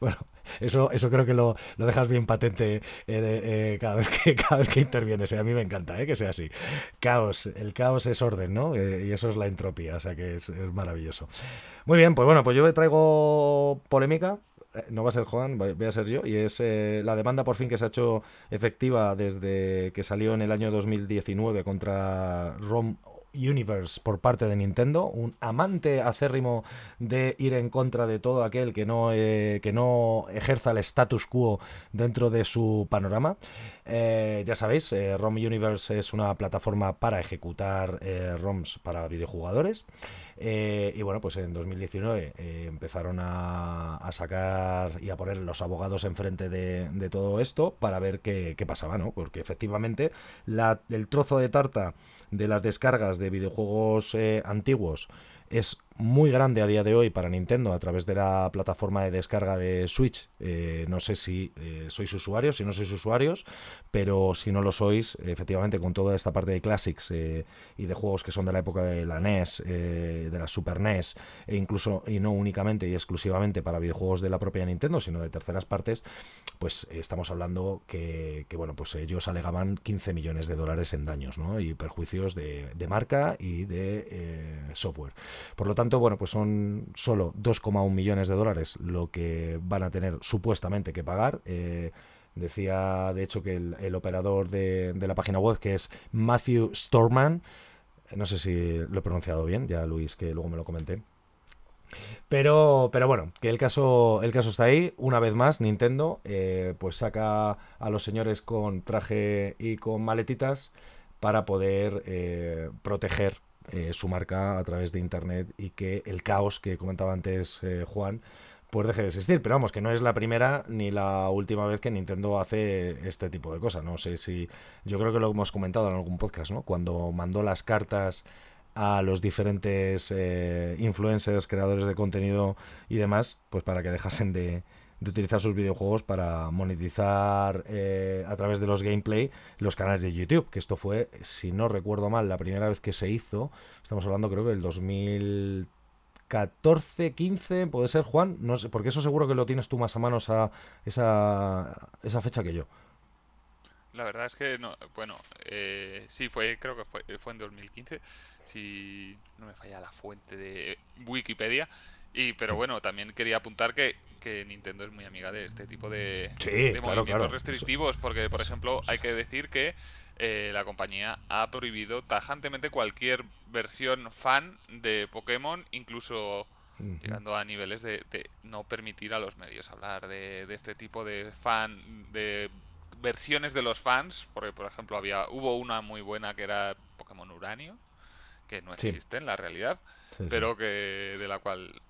Bueno, eso, eso creo que lo, lo dejas bien patente eh, eh, cada, vez que, cada vez que intervienes. eh. A mí me encanta eh, que sea así. Caos, el caos es orden, ¿no? Y eso es la entropía, o sea que es, es maravilloso. Muy bien, pues bueno, pues yo traigo polémica. No va a ser Juan, voy a ser yo. Y es la demanda por fin que se ha hecho efectiva desde que salió en el año 2019 contra ROM Universe por parte de Nintendo, un amante acérrimo de ir en contra de todo aquel que no, eh, que no ejerza el status quo dentro de su panorama. Eh, ya sabéis, eh, ROM Universe es una plataforma para ejecutar ROMs para videojugadores. Y bueno, pues en 2019 eh, empezaron a, sacar y a poner los abogados enfrente de, todo esto para ver qué, pasaba, ¿no? Porque efectivamente el trozo de tarta de las descargas de videojuegos eh, antiguos es muy grande a día de hoy para Nintendo a través de la plataforma de descarga de Switch. Eh, no sé si eh, sois usuarios, si no sois usuarios, pero si no lo sois, efectivamente con toda esta parte de Classics y de juegos que son de la época de la NES, de la Super NES, e incluso, y no únicamente y exclusivamente para videojuegos de la propia Nintendo, sino de terceras partes, pues estamos hablando que, bueno, pues ellos alegaban 15 millones de dólares en daños ¿no? y perjuicios de, marca y de eh, software. Por lo tanto, bueno, pues son solo 2,1 millones de dólares lo que van a tener supuestamente que pagar. Eh, decía, de hecho, que el, operador de, la página web, que es Matthew Storman, no sé si lo he pronunciado bien, ya Luis, que luego me lo comenté. Pero, pero bueno, que el caso, el caso está ahí. Una vez más, Nintendo eh, pues saca a los señores con traje y con maletitas para poder eh, proteger eh, su marca a través de internet y que el caos que comentaba antes Juan pues deje de existir. Pero vamos, que no es la primera ni la última vez que Nintendo hace este tipo de cosas. No sé si. Yo creo que lo hemos comentado en algún podcast, ¿no? Cuando mandó las cartas a los diferentes eh, influencers, creadores de contenido y demás, pues para que dejasen de, utilizar sus videojuegos para monetizar eh, a través de los gameplay los canales de YouTube, que esto fue, si no recuerdo mal, la primera vez que se hizo, estamos hablando creo que el 2014, 15, puede ser Juan, no sé, porque eso seguro que lo tienes tú más a mano esa, esa, esa fecha que yo. La verdad es que no, bueno, eh, sí fue, creo que fue, fue en 2015 si no me falla la fuente de Wikipedia. Y, pero bueno, también quería apuntar que, que, Nintendo es muy amiga de este tipo de, movimientos restrictivos, porque, por ejemplo, hay que decir que eh, la compañía ha prohibido tajantemente cualquier versión fan de Pokémon, incluso llegando a niveles de, no permitir a los medios hablar de, de, este tipo de fan, de versiones de los fans, porque, por ejemplo, había hubo una muy buena que era Pokémon Uranio, que no existe en la realidad, pero que de la cual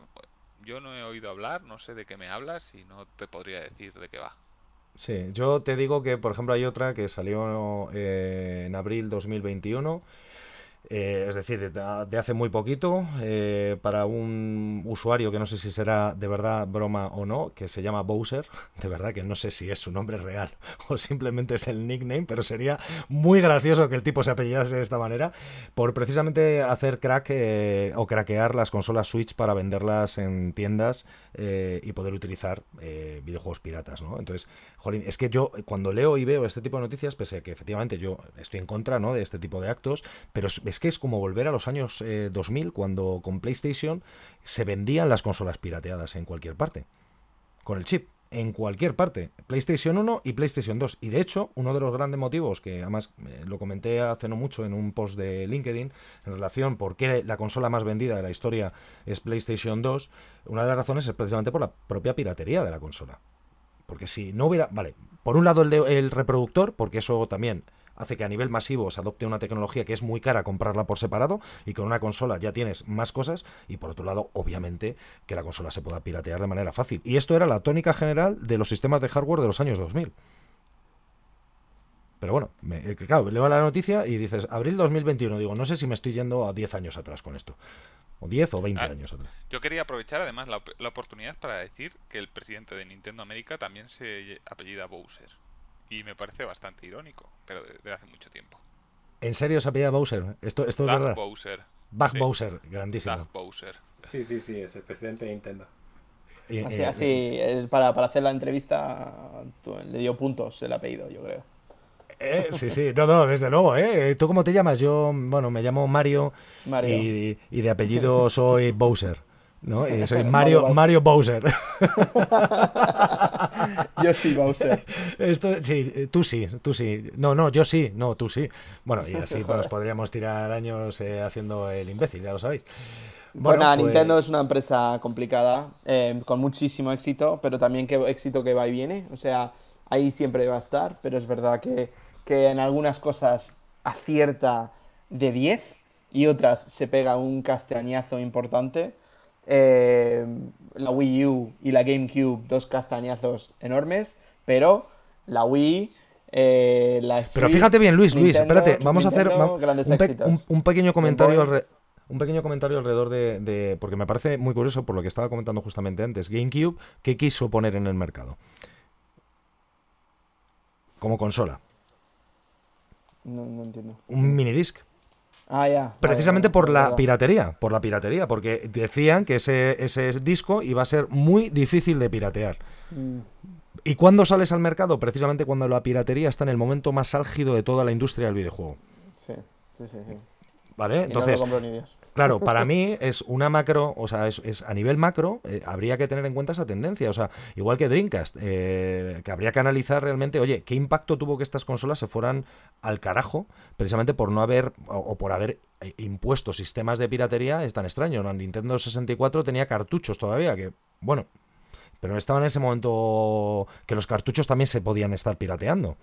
yo no he oído hablar, no sé de qué me hablas y no te podría decir de qué va. Sí, yo te digo que, por ejemplo, hay otra que salió eh, en abril 2021 eh, es decir, de hace muy poquito, eh, para un usuario que no sé si será de verdad broma o no, que se llama Bowser, de verdad que no sé si es su nombre real o simplemente es el nickname, pero sería muy gracioso que el tipo se apellidase de esta manera, por precisamente hacer crack eh, o craquear las consolas Switch para venderlas en tiendas y poder utilizar videojuegos piratas, ¿no? Entonces, jolín, es que yo cuando leo y veo este tipo de noticias, pese a que efectivamente yo estoy en contra, ¿no? De este tipo de actos, pero es que es como volver a los años 2000, eh, cuando con PlayStation se vendían las consolas pirateadas en cualquier parte. Con el chip, en cualquier parte. PlayStation 1 y PlayStation 2. Y de hecho, uno de los grandes motivos, que además eh, lo comenté hace no mucho en un post de LinkedIn, en relación por qué la consola más vendida de la historia es PlayStation 2, una de las razones es precisamente por la propia piratería de la consola. Porque si no hubiera, vale, por un lado el, el reproductor, porque eso también hace que a nivel masivo se adopte una tecnología que es muy cara comprarla por separado y con una consola ya tienes más cosas y por otro lado, obviamente, que la consola se pueda piratear de manera fácil. Y esto era la tónica general de los sistemas de hardware de los años 2000. Pero bueno, me, eh, claro, leo la noticia y dices, abril 2021, digo, no sé si me estoy yendo a 10 años atrás con esto. O 10 o 20 ah, años atrás. Yo quería aprovechar además la, la, oportunidad para decir que el presidente de Nintendo América también se apellida Bowser y me parece bastante irónico, pero desde hace mucho tiempo. ¿En serio se apellida Bowser? ¿Esto, esto es verdad? Bowser. Bug Bowser, grandísimo. Doug Bowser. Sí, sí, sí, es el presidente de Nintendo. así, así para, para, hacer la entrevista le dio puntos el apellido, yo creo. Eh, sí, sí, no, no, desde luego, ¿eh? ¿Tú cómo te llamas? Yo, bueno, me llamo Mario, Mario. Y, y, de apellido soy Bowser. ¿no? Y soy Mario, Mario Bowser. yo sí, Bowser. Esto, sí, tú sí, tú sí. No, no, yo sí, no, tú sí. Bueno, y así pues, podríamos tirar años eh, haciendo el imbécil, ya lo sabéis. Bueno, pues Nintendo es una empresa complicada, eh, con muchísimo éxito, pero también que éxito que va y viene. O sea, ahí siempre va a estar, pero es verdad que, que en algunas cosas acierta de 10 y otras se pega un castañazo importante. Eh, la Wii U y la GameCube, dos castañazos enormes, pero la Wii, eh, la Pero fíjate bien, Luis, Luis, espérate, vamos a hacer un, pequeño comentario un pequeño comentario alrededor de, de, porque me parece muy curioso por lo que estaba comentando justamente antes. GameCube, ¿qué quiso poner en el mercado? Como consola. No, no entiendo. Un minidisc. Ah, ya. Precisamente vale, por la piratería, por la piratería, porque decían que ese, ese disco iba a ser muy difícil de piratear. Mm, ¿Y cuándo sales al mercado? Precisamente cuando la piratería está en el momento más álgido de toda la industria del videojuego. Sí, sí, sí. sí. ¿Vale? Y Entonces, no Claro, para mí es una macro, o sea, es, es a nivel macro, eh, habría que tener en cuenta esa tendencia. O sea, igual que Dreamcast, eh, que habría que analizar realmente, oye, ¿qué impacto tuvo que estas consolas se fueran al carajo precisamente por no haber, o, o por haber eh, impuesto sistemas de piratería? Es tan extraño. ¿no? Nintendo 64 tenía cartuchos todavía, que, bueno, pero estaba en ese momento que los cartuchos también se podían estar pirateando.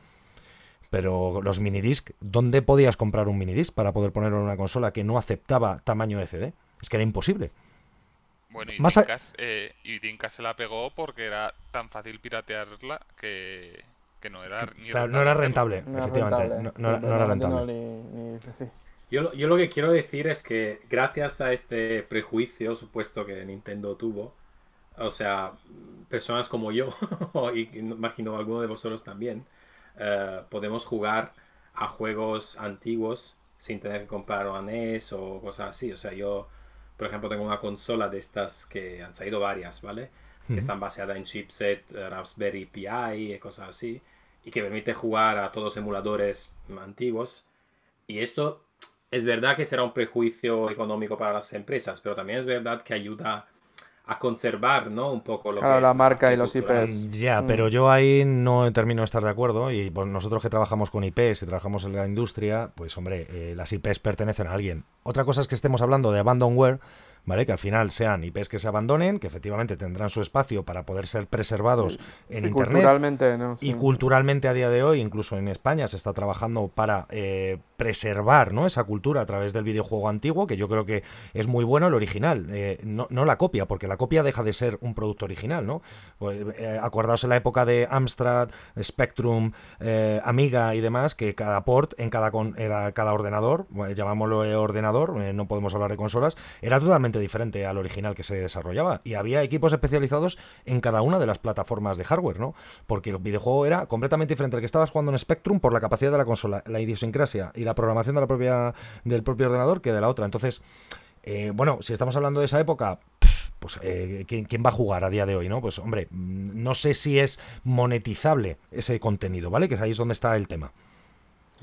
Pero los minidisc, ¿dónde podías comprar un minidisc para poder ponerlo en una consola que no aceptaba tamaño CD? Es que era imposible. Bueno, y Más a- eh, y Dreamcast se la pegó porque era tan fácil piratearla que, que no era ni Claro, no era rentable, No efectivamente. rentable. No, era- no rentable. ni- ni- sí, sí. Yo, lo- yo lo que quiero decir es que gracias a este prejuicio supuesto que Nintendo tuvo, o sea, personas como yo, y imagino alguno de vosotros también, eh, podemos jugar a juegos antiguos sin tener que comprar una NES o cosas así. O sea, yo, por ejemplo, tengo una consola de estas que han salido varias, ¿vale? Que Ujú. están basadas en chipset eh, Raspberry Pi y cosas así, y que permite jugar a todos los emuladores antiguos. Y esto es verdad que será un prejuicio económico para las empresas, pero también es verdad que ayuda a conservar, ¿no? Un poco lo Claro, que la es marca y los. IPs. Ya, Mm. pero yo ahí no termino de estar de acuerdo y pues, nosotros que trabajamos con IPs y trabajamos en la industria, pues hombre, eh, las IPs pertenecen a alguien. Otra cosa es que estemos hablando de abandonware, ¿vale? Que al final sean IPs que se abandonen, que efectivamente tendrán su espacio para poder ser preservados en Sí, Internet. culturalmente, ¿no? Y culturalmente a día de hoy, incluso en España, se está trabajando para eh, preservar ¿no? esa cultura a través del videojuego antiguo, que yo creo que es muy bueno el original, eh, no, no la copia, porque la copia deja de ser un producto original, ¿no? Pues, eh, acordaos en la época de Amstrad, Spectrum, Amiga y demás, que cada port en cada, con- era cada ordenador, llamámoslo ordenador, no podemos hablar de consolas, era totalmente diferente al original que se desarrollaba. Y había equipos especializados en cada una de las plataformas de hardware, ¿no? Porque el videojuego era completamente diferente al que estabas jugando en Spectrum por la capacidad de la consola, la idiosincrasia y la programación de la propia, del propio ordenador que de la otra. Entonces, eh, bueno, si estamos hablando de esa época, pues eh, ¿quién, quién va a jugar a día de hoy, no? Pues hombre, mm, no sé si es monetizable ese contenido, ¿vale? Que ahí es donde está el tema.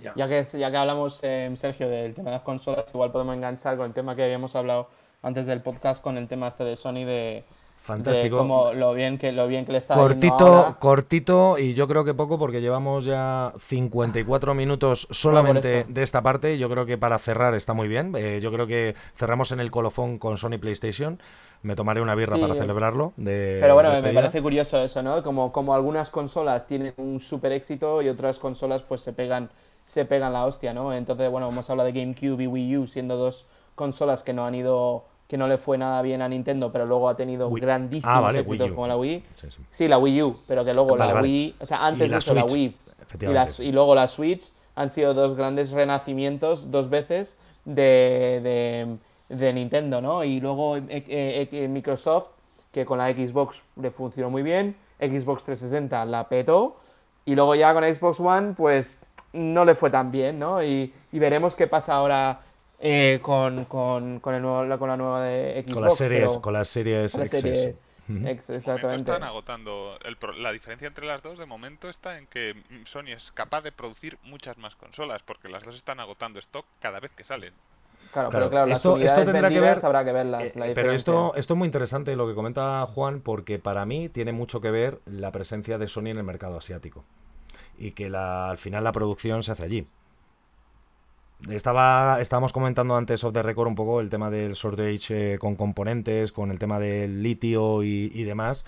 Ya. Ya que, ya que hablamos, eh, Sergio, del tema de las consolas, igual podemos enganchar con el tema que habíamos hablado antes del podcast, con el tema este de Sony, de, Fantástico. cómo lo bien que, lo bien que le está Cortito, ahora. cortito y yo creo que poco porque llevamos ya 54 minutos solamente de esta parte. Yo creo que para cerrar está muy bien. Eh, yo creo que cerramos en el colofón con Sony PlayStation. Me tomaré una birra Sí. para celebrarlo. De Pero bueno, me parece curioso eso, ¿no? Como, como algunas consolas tienen un super éxito y otras consolas pues se pegan, se pegan la hostia, ¿no? Entonces, bueno, hemos hablado de GameCube y Wii U siendo dos consolas que no han ido, que no le fue nada bien a Nintendo, pero luego ha tenido Wii- grandísimos Ah, vale, éxitos como la Wii. Sí, sí. Sí, la Wii U, pero que luego Vale, la vale. Wii, o sea, antes de eso la Wii y, la- efectivamente. y luego la Switch han sido dos grandes renacimientos, dos veces, de, de, de Nintendo, ¿no? Y luego eh, eh, eh, Microsoft, que con la Xbox le funcionó muy bien, Xbox 360 la petó, y luego ya con Xbox One, pues no le fue tan bien, ¿no? Y, y veremos qué pasa ahora eh, con, con, con, el nuevo, con la nueva de Xbox. Con las series, pero- con las series con la XS. serie exactamente. están agotando. el la diferencia entre las dos de momento está en que Sony es capaz de producir muchas más consolas, porque las dos están agotando stock cada vez que salen. Claro, Claro, pero claro, las esto- esto unidades tendrá que ver- habrá que verlas. Eh, la pero esto, esto es muy interesante lo que comenta Juan, porque para mí tiene mucho que ver la presencia de Sony en el mercado asiático. Y que la- al final la producción se hace allí. Estaba, estábamos comentando antes off the record un poco el tema del shortage eh, con componentes, con el tema del litio y demás.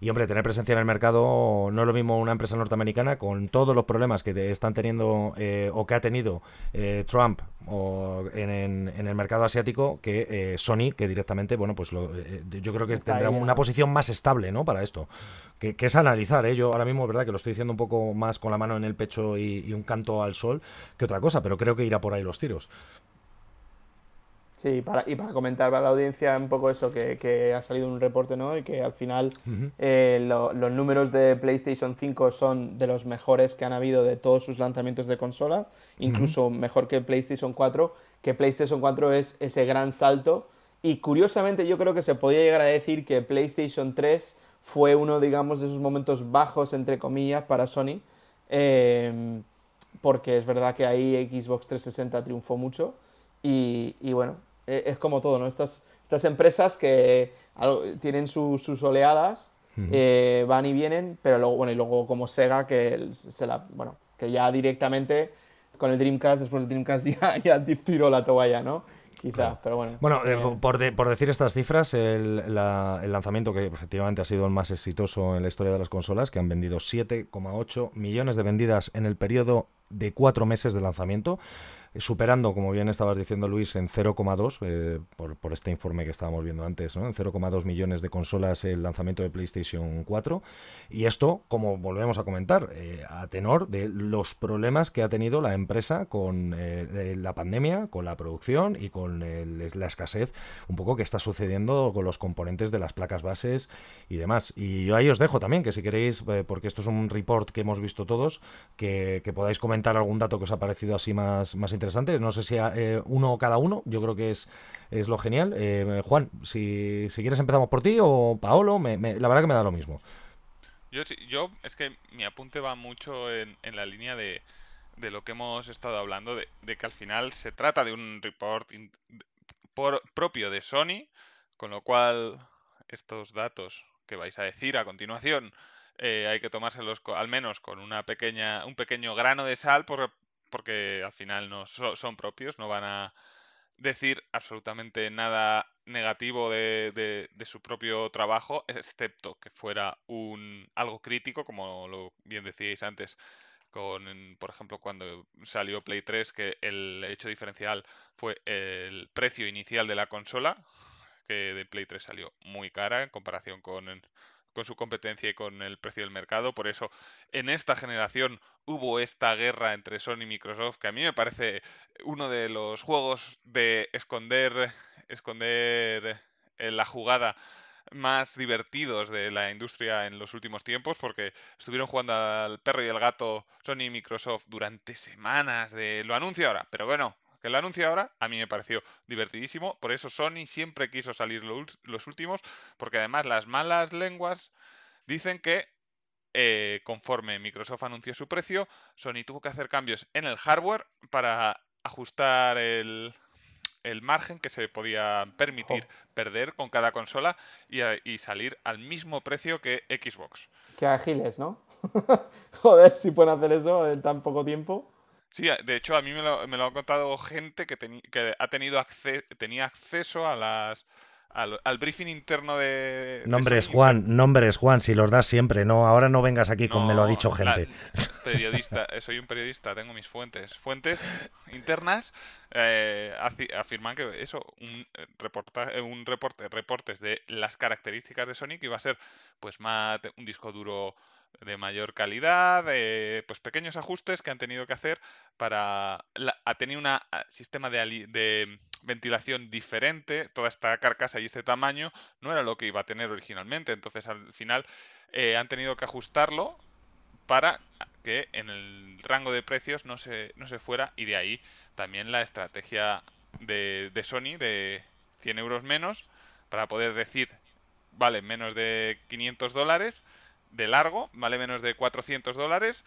Y hombre, tener presencia en el mercado no es lo mismo una empresa norteamericana con todos los problemas que te están teniendo eh, o que ha tenido eh, Trump o en, en- en el mercado asiático que eh, Sony, que directamente, bueno, pues lo- eh, yo creo que tendrá una posición más estable, ¿no? Para esto. Que, que es analizar, ¿eh? Yo ahora mismo es verdad que lo estoy diciendo un poco más con la mano en el pecho y, y un canto al sol que otra cosa, pero creo que irá por ahí los tiros. Sí, para, y para comentar para la audiencia un poco eso, que, ha salido un reporte, ¿no? Y que al final eh, los números de PlayStation 5 son de los mejores que han habido de todos sus lanzamientos de consola, incluso mejor que PlayStation 4, que PlayStation 4 es ese gran salto. Y curiosamente yo creo que se podría llegar a decir que PlayStation 3 fue uno, digamos, de esos momentos bajos, entre comillas, para Sony. Em, porque es verdad que ahí Xbox 360 triunfó mucho. Y, y bueno, e, es como todo, ¿no? Estas, estas empresas que tienen sus oleadas, eh, van y vienen, pero luego, bueno, y luego como Sega, que, se la, bueno, que ya directamente con el Dreamcast, después del Dreamcast ya, ya tiró la toalla, ¿no? Quizá, pero bueno. Bueno, eh, eh. por, por, decir estas cifras, el, el, lanzamiento que efectivamente ha sido el más exitoso en la historia de las consolas, que han vendido 7,8 millones de vendidas en el periodo de cuatro meses de lanzamiento superando, como bien estabas diciendo Luis, en 0,2, eh, por, este informe que estábamos viendo antes, ¿no? en 0,2 millones de consolas el lanzamiento de PlayStation 4. Y esto, como volvemos a comentar, eh, a tenor de los problemas que ha tenido la empresa con eh, la pandemia, con la producción y con la escasez, un poco que está sucediendo con los componentes de las placas bases y demás. Y yo ahí os dejo también, que si queréis, porque esto es un report que hemos visto todos, que, podáis comentar algún dato que os ha parecido así más, más interesante interesante. No sé si eh, uno cada uno, yo creo que es, es lo genial. Eh, Juan, si, si, quieres empezamos por ti o Paolo, me, la verdad que me da lo mismo. Yo, es que mi apunte va mucho en, en la línea de, de, lo que hemos estado hablando, de, de, que al final se trata de un report por, propio de Sony, con lo cual estos datos que vais a decir a continuación eh, hay que tomárselos al menos con una pequeña, un pequeño grano de sal por, porque al final no son propios, no van a decir absolutamente nada negativo de, su propio trabajo, excepto que fuera un algo crítico, como lo bien decíais antes, con, por ejemplo, cuando salió Play 3, que el hecho diferencial fue el precio inicial de la consola, que de Play 3 salió muy cara en comparación con con su competencia y con el precio del mercado. Por eso, en esta generación hubo esta guerra entre Sony y Microsoft, que a mí me parece uno de los juegos de esconder, esconder en la jugada más divertidos de la industria en los últimos tiempos, porque estuvieron jugando al perro y el gato Sony y Microsoft durante semanas de lo anuncio ahora, pero bueno, que lo anuncio ahora, a mí me pareció divertidísimo. Por eso Sony siempre quiso salir los últimos, porque además las malas lenguas dicen que eh, conforme Microsoft anunció su precio, Sony tuvo que hacer cambios en el hardware para ajustar el, margen que se podía permitir perder con cada consola y, y, salir al mismo precio que Xbox. Qué ágiles, ¿no? Joder, si pueden hacer eso en tan poco tiempo. Sí, de hecho a mí me lo, me lo ha contado gente que, que ha tenido tenía acceso a las al, briefing interno de... Nombres, Juan, nombres, Juan, si los das siempre, no, ahora no vengas aquí con me lo ha dicho gente. periodista, eh, soy un periodista, tengo mis fuentes. Fuentes internas eh, afirman que eso, un, eh, reporta, un reporte, reportes de las características de Sonic iba a ser pues más un disco duro de mayor calidad, pues pequeños ajustes que han tenido que hacer para ha tenido un sistema de, de, ventilación diferente, toda esta carcasa y este tamaño no era lo que iba a tener originalmente, entonces al final eh, han tenido que ajustarlo para que en el rango de precios no se, no se fuera. Y de ahí también la estrategia de, de Sony de 100 euros menos para poder decir vale menos de 500 dólares de largo, vale menos de 400 dólares,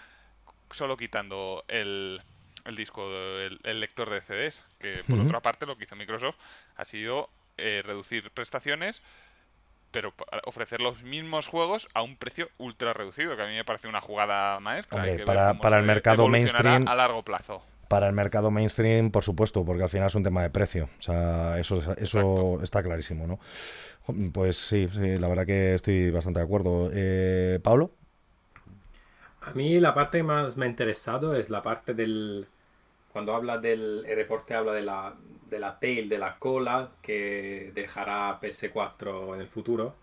solo quitando el, el disco, el, lector de CDs. Que por otra parte lo que hizo Microsoft ha sido eh, reducir prestaciones, pero ofrecer los mismos juegos a un precio ultra reducido, que a mí me parece una jugada maestra. para, para el mercado mainstream a largo plazo. Para el mercado mainstream, por supuesto, porque al final es un tema de precio. O sea, eso, eso está clarísimo, ¿no? Pues sí, sí, la verdad que estoy bastante de acuerdo. Eh, ¿Pablo? A mí la parte que más me ha interesado es la parte del... Cuando habla del... El reporte habla de la, de la tail, de la cola que dejará PS4 en el futuro.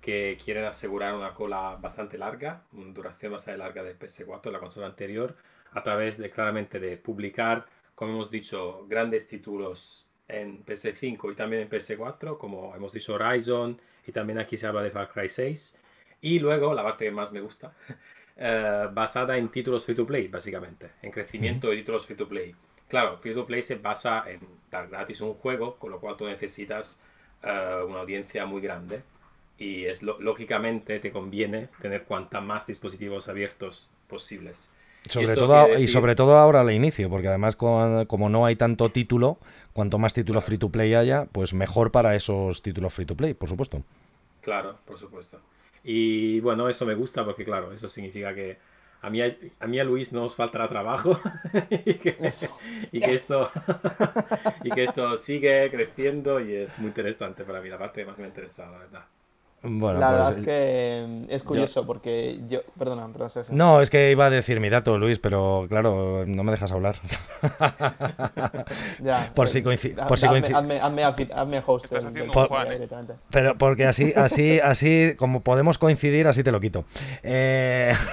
Que quieren asegurar una cola bastante larga, una duración bastante larga de PS4, la consola anterior a través de claramente de publicar, como hemos dicho, grandes títulos en PS5 y también en PS4, como hemos dicho Horizon y también aquí se habla de Far Cry 6. Y luego, la parte que más me gusta, eh, basada en títulos free to play, básicamente, en crecimiento de títulos free to play. Claro, free to play se basa en dar gratis un juego, con lo cual tú necesitas eh, una audiencia muy grande y es lógicamente te conviene tener cuantas más dispositivos abiertos posibles. Sobre todo, Y sobre todo ahora al inicio, porque además como no hay tanto título, cuanto más títulos free to play haya, pues mejor para esos títulos free to play, por supuesto. Claro, por supuesto. Y bueno, eso me gusta porque claro, eso significa que a mí, a mí a Luis no nos faltará trabajo y, que, esto, y que esto sigue creciendo y es muy interesante para mí, la parte más me ha interesado, la verdad la verdad pues, es que mm, es curioso porque yo. Perdona, perdón, No, es que iba a decir mi dato, Luis, pero claro, no me dejas hablar. ya, por si coincide. Por si coincide. Hazme, hazme, hazme, host. pero porque así, así, así, como podemos coincidir, así te lo quito. Eh...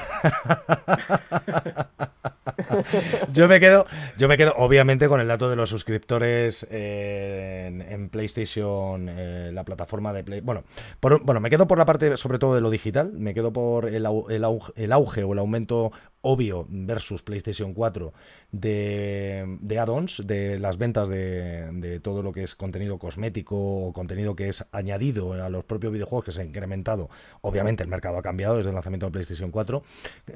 yo me quedo, yo me quedo, obviamente, con el dato de los suscriptores en, PlayStation, eh, la plataforma de Play. Bueno, por, bueno, me quedo por la parte, sobre todo, de lo digital. Me quedo por el, el, auge, o el aumento obvio versus PlayStation 4 de, de add-ons, de las ventas de, de, todo lo que es contenido cosmético o contenido que es añadido a los propios videojuegos, que se ha incrementado. Obviamente, el mercado ha cambiado desde el lanzamiento de PlayStation 4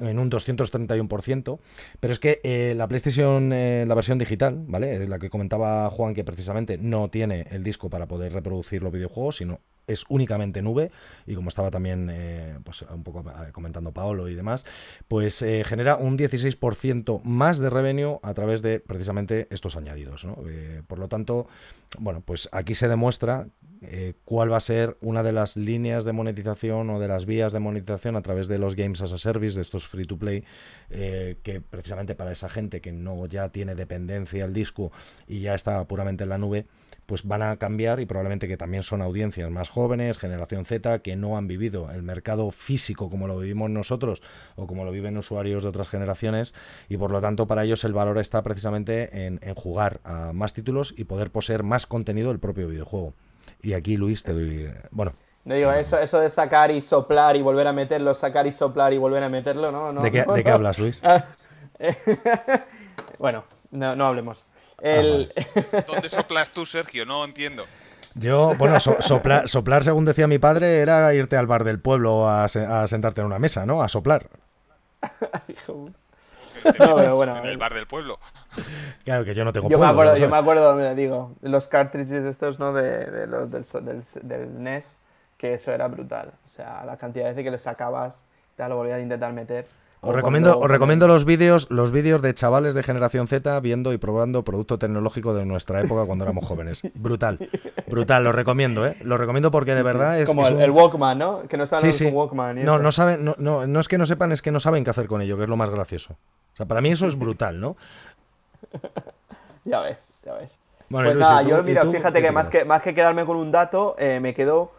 en un 231%. Pero es que eh, la PlayStation, eh, la versión digital, ¿vale? La que comentaba Juan, que precisamente no tiene el disco para poder reproducir los videojuegos, sino es únicamente nube y como estaba también eh, pues un poco comentando Paolo y demás, pues genera un 16% más de revenue a través de precisamente estos añadidos. por lo tanto, bueno, pues aquí se demuestra eh, cuál va a ser una de las líneas de monetización o de las vías de monetización a través de los games as a service, de estos free to play, eh, que precisamente para esa gente que no ya tiene dependencia al disco y ya está puramente en la nube, pues van a cambiar y probablemente que también son audiencias más jóvenes, generación Z, que no han vivido el mercado físico como lo vivimos nosotros o como lo viven usuarios de otras generaciones y por lo tanto para ellos el valor está precisamente en, en jugar a más títulos y poder poseer más contenido del propio videojuego. Y aquí, Luis, te doy. Bueno. No digo, eso, eso de sacar y soplar y volver a meterlo, sacar y soplar y volver a meterlo, ¿no? ¿De, qué, ¿De, qué, hablas, Luis? Bueno, no, no hablemos. Ah, El... ¿Dónde soplas tú, Sergio? No entiendo. Yo, bueno, soplar, soplar, según decía mi padre, era irte al bar del pueblo a, a sentarte en una mesa, ¿no? A soplar. No, pero bueno. En el bar del pueblo. Claro, que yo no tengo yo Me acuerdo, yo me acuerdo, me digo, los cartridges estos, ¿no? De, de los del, del, del, NES, que eso era brutal. O sea, la cantidad de veces que le sacabas, ya lo volvías a intentar meter. Os recomiendo, os recomiendo los vídeos, los vídeos de chavales de generación Z viendo y probando producto tecnológico de nuestra época cuando éramos jóvenes. Brutal, brutal, lo recomiendo, ¿eh? Lo recomiendo porque de verdad es. Como el, Walkman, ¿no? Que no saben sí, sí. Walkman. no, no saben, no, no, no es que no sepan, es que no saben qué hacer con ello, que es lo más gracioso. O sea, para mí eso es brutal, ¿no? ya ves, ya ves. pues nada, yo mira, fíjate que más, que más que quedarme con un dato, eh, me quedo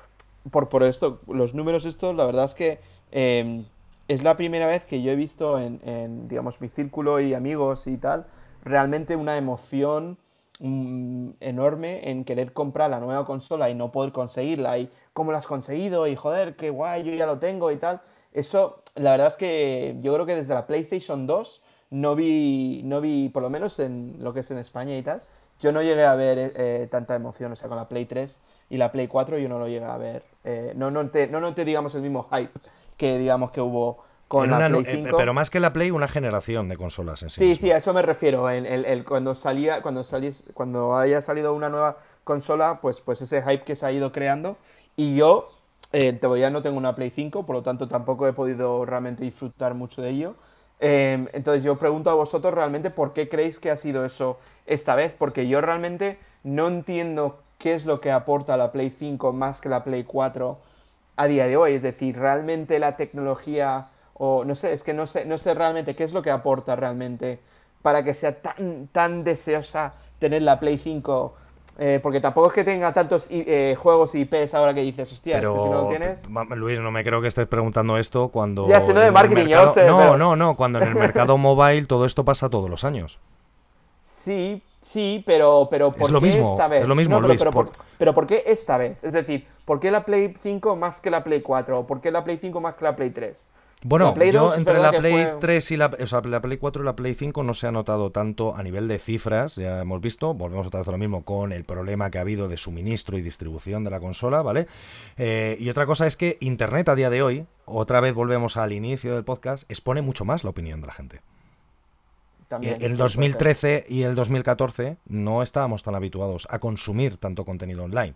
por, por esto, los números estos, la verdad es que em, es la primera vez que yo he visto en, digamos, mi círculo y amigos y tal, realmente una emoción mm, enorme en querer comprar la nueva consola y no poder conseguirla y cómo la has conseguido y joder, qué guay, yo ya lo tengo y tal. Eso, la verdad es que yo creo que desde la PlayStation 2 no vi, no vi, por lo menos en lo que es en España y tal, yo no llegué a ver eh, tanta emoción, o sea, con la Play 3 y la Play 4 yo no lo llegué a ver. Eh, no, no, te, no digamos, el mismo hype que, digamos, que hubo con la Play 5. Eh, pero más que la Play, una generación de consolas en sí. Sí, sí, a eso me refiero. El, el, cuando, salía, cuando, salís, cuando haya salido una nueva consola, pues, pues ese hype que se ha ido creando. Y yo todavía no tengo una Play 5, por lo tanto tampoco he podido realmente disfrutar mucho de ello. Em, entonces yo pregunto a vosotros realmente por qué creéis que ha sido eso esta vez, porque yo realmente no entiendo qué es lo que aporta la Play 5 más que la Play 4 a día de hoy. Es decir, realmente la tecnología, o no sé, es que no sé, no sé realmente qué es lo que aporta realmente para que sea tan, tan deseosa tener la Play 5 eh, porque tampoco es que tenga tantos eh, juegos y IPs ahora que dices, hostia, pero, si no lo tienes. Luis, no me creo que estés preguntando esto cuando. Ya sé, no de marketing, mercado... No, no, no. Cuando en el mercado mobile todo esto pasa todos los años. Sí, Sí, pero, pero ¿por Es lo qué mismo, esta vez? es lo mismo, No, Luis, pero, por- por- pero ¿por qué esta vez? Es decir, ¿por qué la Play 5 más que la Play 4? ¿O por qué la Play 5 más que la Play 3? Bueno, La Play yo 2 es entre la Play fue- 3 y la, o sea, la Play 4 y la Play 5 no se ha notado tanto a nivel de cifras, ya hemos visto, volvemos otra vez a lo mismo con el problema que ha habido de suministro y distribución de la consola, ¿vale? Eh, y otra cosa es que Internet a día de hoy, otra vez volvemos al inicio del podcast, expone mucho más la opinión de la gente. También, el puede 2013 y el 2014 no estábamos tan habituados a consumir tanto contenido online.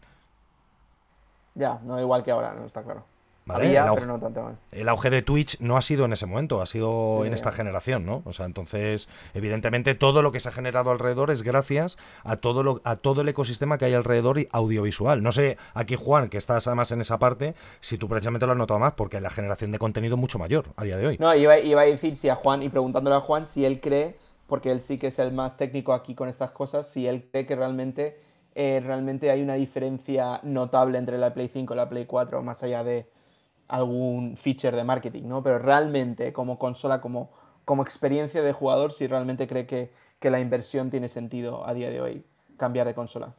Ya, no igual que ahora, no está claro. ¿vale? Había, El auge- pero no tanto. el auge de Twitch no ha sido en ese momento, ha sido Sí, en esta ya. generación, ¿no? O sea, entonces, evidentemente, todo lo que se ha generado alrededor es gracias a todo lo, a todo el ecosistema que hay alrededor y audiovisual. No sé, aquí Juan, que estás además en esa parte, si tú precisamente lo has notado más, porque la generación de contenido es mucho mayor a día de hoy. No, iba, iba a decir si a Juan, y preguntándole a Juan si él cree, porque él sí que es el más técnico aquí con estas cosas, si él cree que realmente, eh, realmente hay una diferencia notable entre la Play 5 y la Play 4, más allá de algún feature de marketing, ¿no? Pero realmente, como consola, como, como experiencia de jugador, si realmente cree que, que la inversión tiene sentido a día de hoy, cambiar de consola.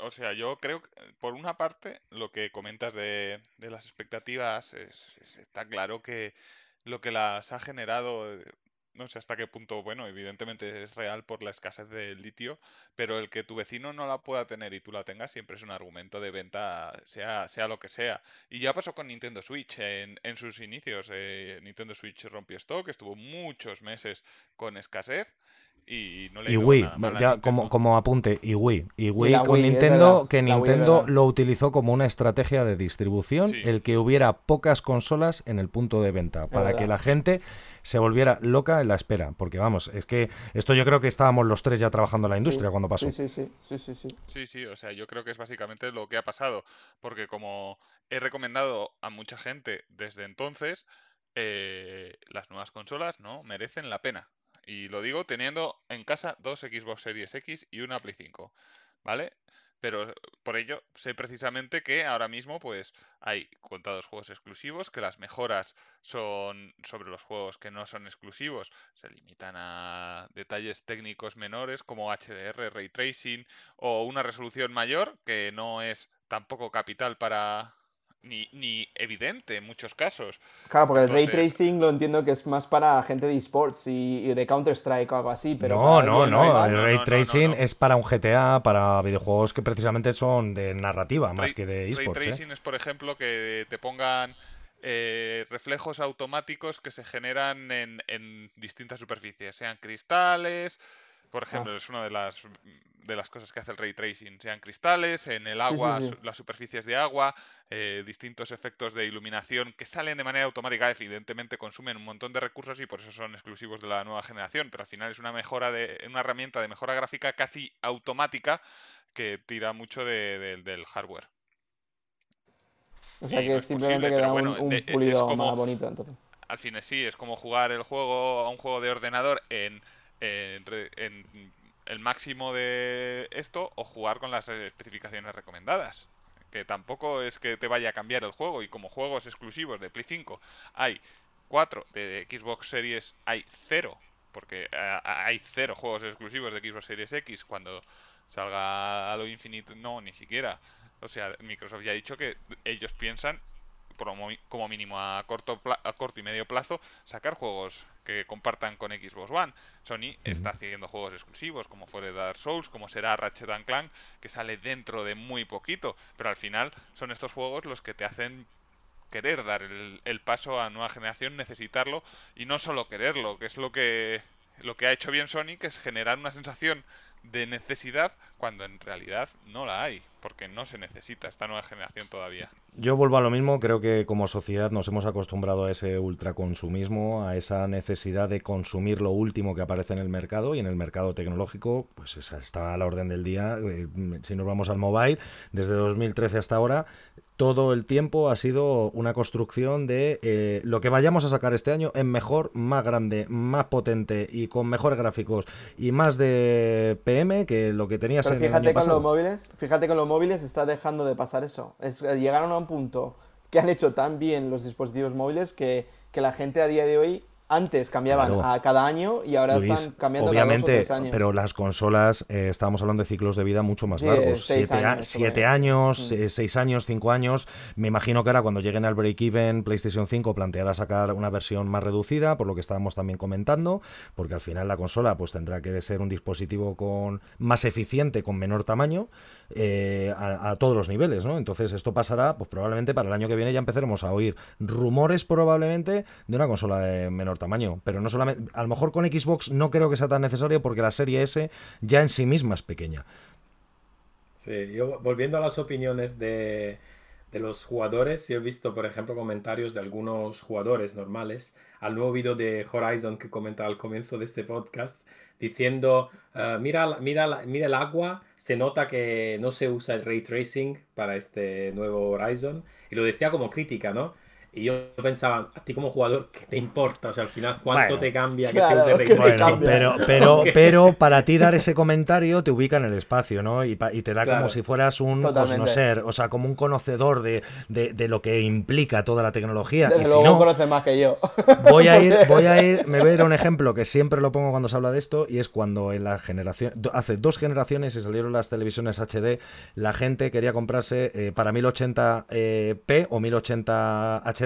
O sea, yo creo que, por una parte, lo que comentas de, de las expectativas, es- es- está claro que lo que las ha generado, eh, no sé hasta qué punto, bueno, evidentemente es real por la escasez de litio, pero el que tu vecino no la pueda tener y tú la tengas siempre es un argumento de venta, sea, sea lo que sea. Y ya pasó con Nintendo Switch en, en sus inicios. eh, Nintendo Switch rompió stock, estuvo muchos meses con escasez y no le Y dio Wii, nada ya como, como apunte, y Wii. Y Wii con Wii, Nintendo, que Nintendo lo utilizó como una estrategia de distribución, Sí. el que hubiera pocas consolas en el punto de venta, para que la gente se volviera loca en la espera. Porque vamos, es que esto yo creo que estábamos los tres ya trabajando en la industria Sí, cuando pasó. Sí, sí, sí, sí, sí, sí. Sí, sí, o sea, yo creo que es básicamente lo que ha pasado, porque como he recomendado a mucha gente desde entonces, eh, las nuevas consolas no merecen la pena. Y lo digo teniendo en casa dos Xbox Series X y una Play 5, ¿vale? Pero por ello sé precisamente que ahora mismo pues hay contados juegos exclusivos, que las mejoras son sobre los juegos que no son exclusivos, se limitan a detalles técnicos menores como HDR, ray tracing o una resolución mayor que no es tampoco capital para ni, ni evidente en muchos casos. Claro, porque el ray tracing lo entiendo que es más para gente de esports y, y de Counter-Strike o algo así, pero no, no, no, El no, ray no, no, tracing no. es para un GTA, para videojuegos que precisamente son de narrativa más Ray- que de Ray esports. ¿eh? tracing es, por ejemplo, que te pongan eh, reflejos automáticos que se generan en, en distintas superficies, sean cristales, por ejemplo, es una de las de las cosas que hace el ray tracing, sean cristales, en el sí, agua, sí. las superficies de agua, eh, distintos efectos de iluminación que salen de manera automática, evidentemente consumen un montón de recursos y por eso son exclusivos de la nueva generación, pero al final es una mejora de una herramienta de mejora gráfica casi automática que tira mucho de- de- del hardware. O sea y que no simplemente posible, queda bueno, un, un de- es pulido como- más bonito entonces. al fin sí, es como jugar el juego a un juego de ordenador en, en en el máximo de esto o jugar con las especificaciones recomendadas. Que tampoco es que te vaya a cambiar el juego y como juegos exclusivos de Play 5 hay 4, de Xbox Series hay 0, porque eh, hay 0 juegos exclusivos de Xbox Series X cuando salga Halo Infinite, no, ni siquiera. O sea, Microsoft ya ha dicho que ellos piensan como, mínimo a corto, a corto y medio plazo, sacar juegos que compartan con Xbox One. Sony está haciendo juegos exclusivos, como fue Dark Souls, como será Ratchet and Clank, que sale dentro de muy poquito, pero al final son estos juegos los que te hacen querer dar el, el paso a nueva generación, necesitarlo y no solo quererlo, que es lo que lo que ha hecho bien Sony, que es generar una sensación de necesidad cuando en realidad no la hay, porque no se necesita esta nueva generación todavía. Yo vuelvo a lo mismo, creo que como sociedad nos hemos acostumbrado a ese ultraconsumismo, a esa necesidad de consumir lo último que aparece en el mercado y en el mercado tecnológico, pues esa está a la orden del día. Eh, Si nos vamos al mobile, desde 2013 hasta ahora, todo el tiempo ha sido una construcción de eh, lo que vayamos a sacar este año es mejor, más grande, más potente y con mejores gráficos y más de PM que lo que tenías Pero fíjate con los móviles, fíjate con los móviles está dejando de pasar eso. Es, llegaron a un punto que han hecho tan bien los dispositivos móviles que, que la gente a día de hoy antes cambiaban Claro. a cada año y ahora Luis, están cambiando obviamente, cada dos o tres años. pero las consolas, eh, estábamos hablando de ciclos de vida mucho más Sí, largos. seis siete, años, Mm. eh, seis años, cinco años. Me imagino que ahora cuando lleguen al break-even, PlayStation 5 planteará sacar una versión más reducida, por lo que estábamos también comentando, porque al final la consola pues tendrá que ser un dispositivo con más eficiente, con menor tamaño, eh, a, todos los niveles, ¿no? Entonces esto pasará, pues probablemente para el año que viene ya empezaremos a oír rumores probablemente de una consola de menor tamaño, pero no solamente, a lo mejor con Xbox no creo que sea tan necesario porque la serie S ya en sí misma es pequeña. Sí, yo volviendo a las opiniones de, de los jugadores, yo he visto, por ejemplo, comentarios de algunos jugadores normales al nuevo vídeo de Horizon que comentaba al comienzo de este podcast, diciendo, eh, mira, mira, mira el agua, se nota que no se usa el ray tracing para este nuevo Horizon, y lo decía como crítica, ¿no? Y yo pensaba, a ti como jugador, ¿qué te importa? O sea, al final, ¿cuánto Bueno, te cambia que claro, se use ray ¿qué te tracing? Bueno, pero, pero, pero para ti dar ese comentario te ubica en el espacio, ¿no? Y, te da como si fueras un Totalmente. cosnoser, o sea, como un conocedor de, de- de lo que implica toda la tecnología. Desde y si luego no, conoces más que yo. Voy a ir, voy a ir, me voy a ir a un ejemplo que siempre lo pongo cuando se habla de esto y es cuando en la generación, hace dos generaciones y salieron las televisiones HD, la gente quería comprarse eh, para 1080p o 1080 HD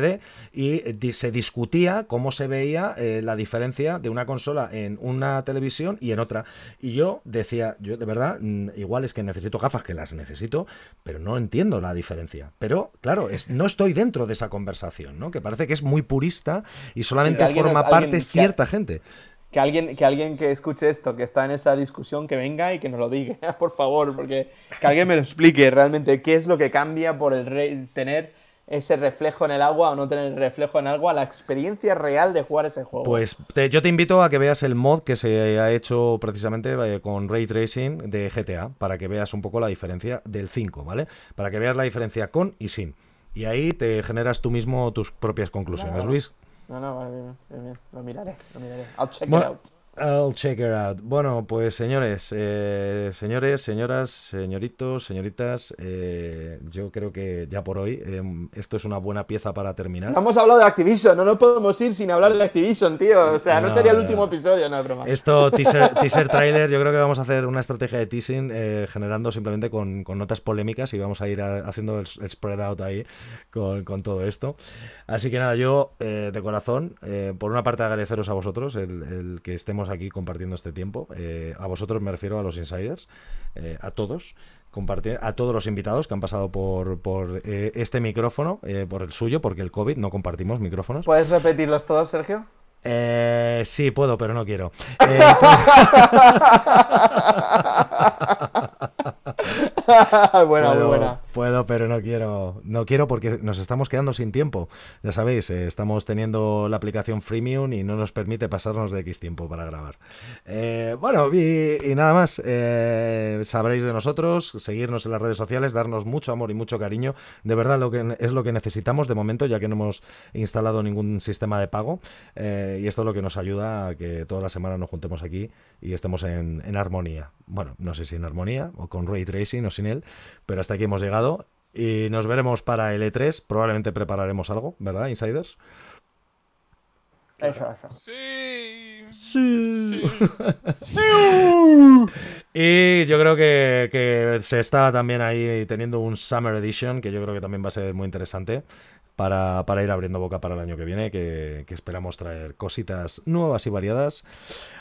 y eh, se discutía cómo se veía eh, la diferencia de una consola en una televisión y en otra. Y yo decía, yo de verdad, mm, igual es que necesito gafas, que las necesito, pero no entiendo la diferencia. Pero claro, es, no estoy dentro de esa conversación, ¿no? Que parece que es muy purista y solamente forma parte que- cierta gente. Que alguien, que alguien que escuche esto, que está en esa discusión, que venga y que nos lo diga, por favor, porque que alguien me lo explique realmente qué es lo que cambia por el re- tener ese reflejo en el agua o no tener el reflejo en el agua, la experiencia real de jugar ese juego. Pues te- yo te invito a que veas el mod que se ha hecho precisamente eh, con Ray Tracing de GTA, para que veas un poco la diferencia del 5, ¿vale? Para que veas la diferencia con y sin. Y ahí te generas tú mismo tus propias conclusiones. Luis. No, no, vale, bien, bien, bien. Lo miraré, lo miraré. I'll check Bueno, it out. I'll check it out. Bueno, pues señores, eh, señores, señoras, señoritos, señoritas, eh, yo creo que ya por hoy eh, esto es una buena pieza para terminar. No hemos hablado de Activision, no nos podemos ir sin hablar de Activision, tío. O sea, no, No, sería el último episodio, no es broma. Esto, teaser, teaser trailer, yo creo que vamos a hacer una estrategia de teasing eh, generando simplemente con, con notas polémicas y vamos a ir a- haciendo el, el spread out ahí con, con todo esto. Así que nada, yo eh, de corazón, eh, por una parte agradeceros a vosotros el, el que estemos aquí compartiendo este tiempo. Eh, a vosotros me refiero a los insiders, eh, a todos. Compartir a todos los invitados que han pasado por, por eh, este micrófono, eh, por el suyo, porque el COVID no compartimos micrófonos. ¿Puedes repetirlos todos, Sergio? Eh, sí, puedo, pero no quiero. Eh, buena, puedo, buena. puedo, pero no quiero. No quiero porque nos estamos quedando sin tiempo. Ya sabéis, eh, estamos teniendo la aplicación Freemium y no nos permite pasarnos de X tiempo para grabar. Eh, bueno, y, y nada más. eh, sabréis de nosotros, seguirnos en las redes sociales, darnos mucho amor y mucho cariño. De verdad, lo que es lo que necesitamos de momento, ya que no hemos instalado ningún sistema de pago. Eh, y esto es lo que nos ayuda a que toda la semana nos juntemos aquí y estemos en, en armonía. Bueno, no sé si en armonía o con ray tracing o sin él, pero hasta aquí hemos llegado. Y nos veremos para el E3. Probablemente prepararemos algo, ¿verdad, Insiders? Eso, eso. Sí. Sí. Sí. Y yo creo que, que se está también ahí teniendo un Summer Edition, que yo creo que también va a ser muy interesante para, para ir abriendo boca para el año que viene, que, que esperamos traer cositas nuevas y variadas.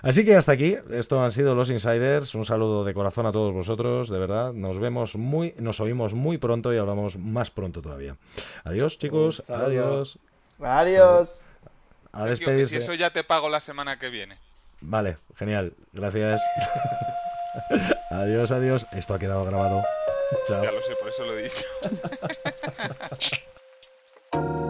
Así que hasta aquí, esto han sido los Insiders. Un saludo de corazón a todos vosotros, de verdad. Nos vemos muy, nos oímos muy pronto y hablamos más pronto todavía. Adiós, chicos. Adiós. Adiós. A Sergio, que si despedirse. eso ya te pago la semana que viene. Vale, genial. Gracias. adiós, adiós. Esto ha quedado grabado. Chao. Ya lo sé, por eso lo he dicho. you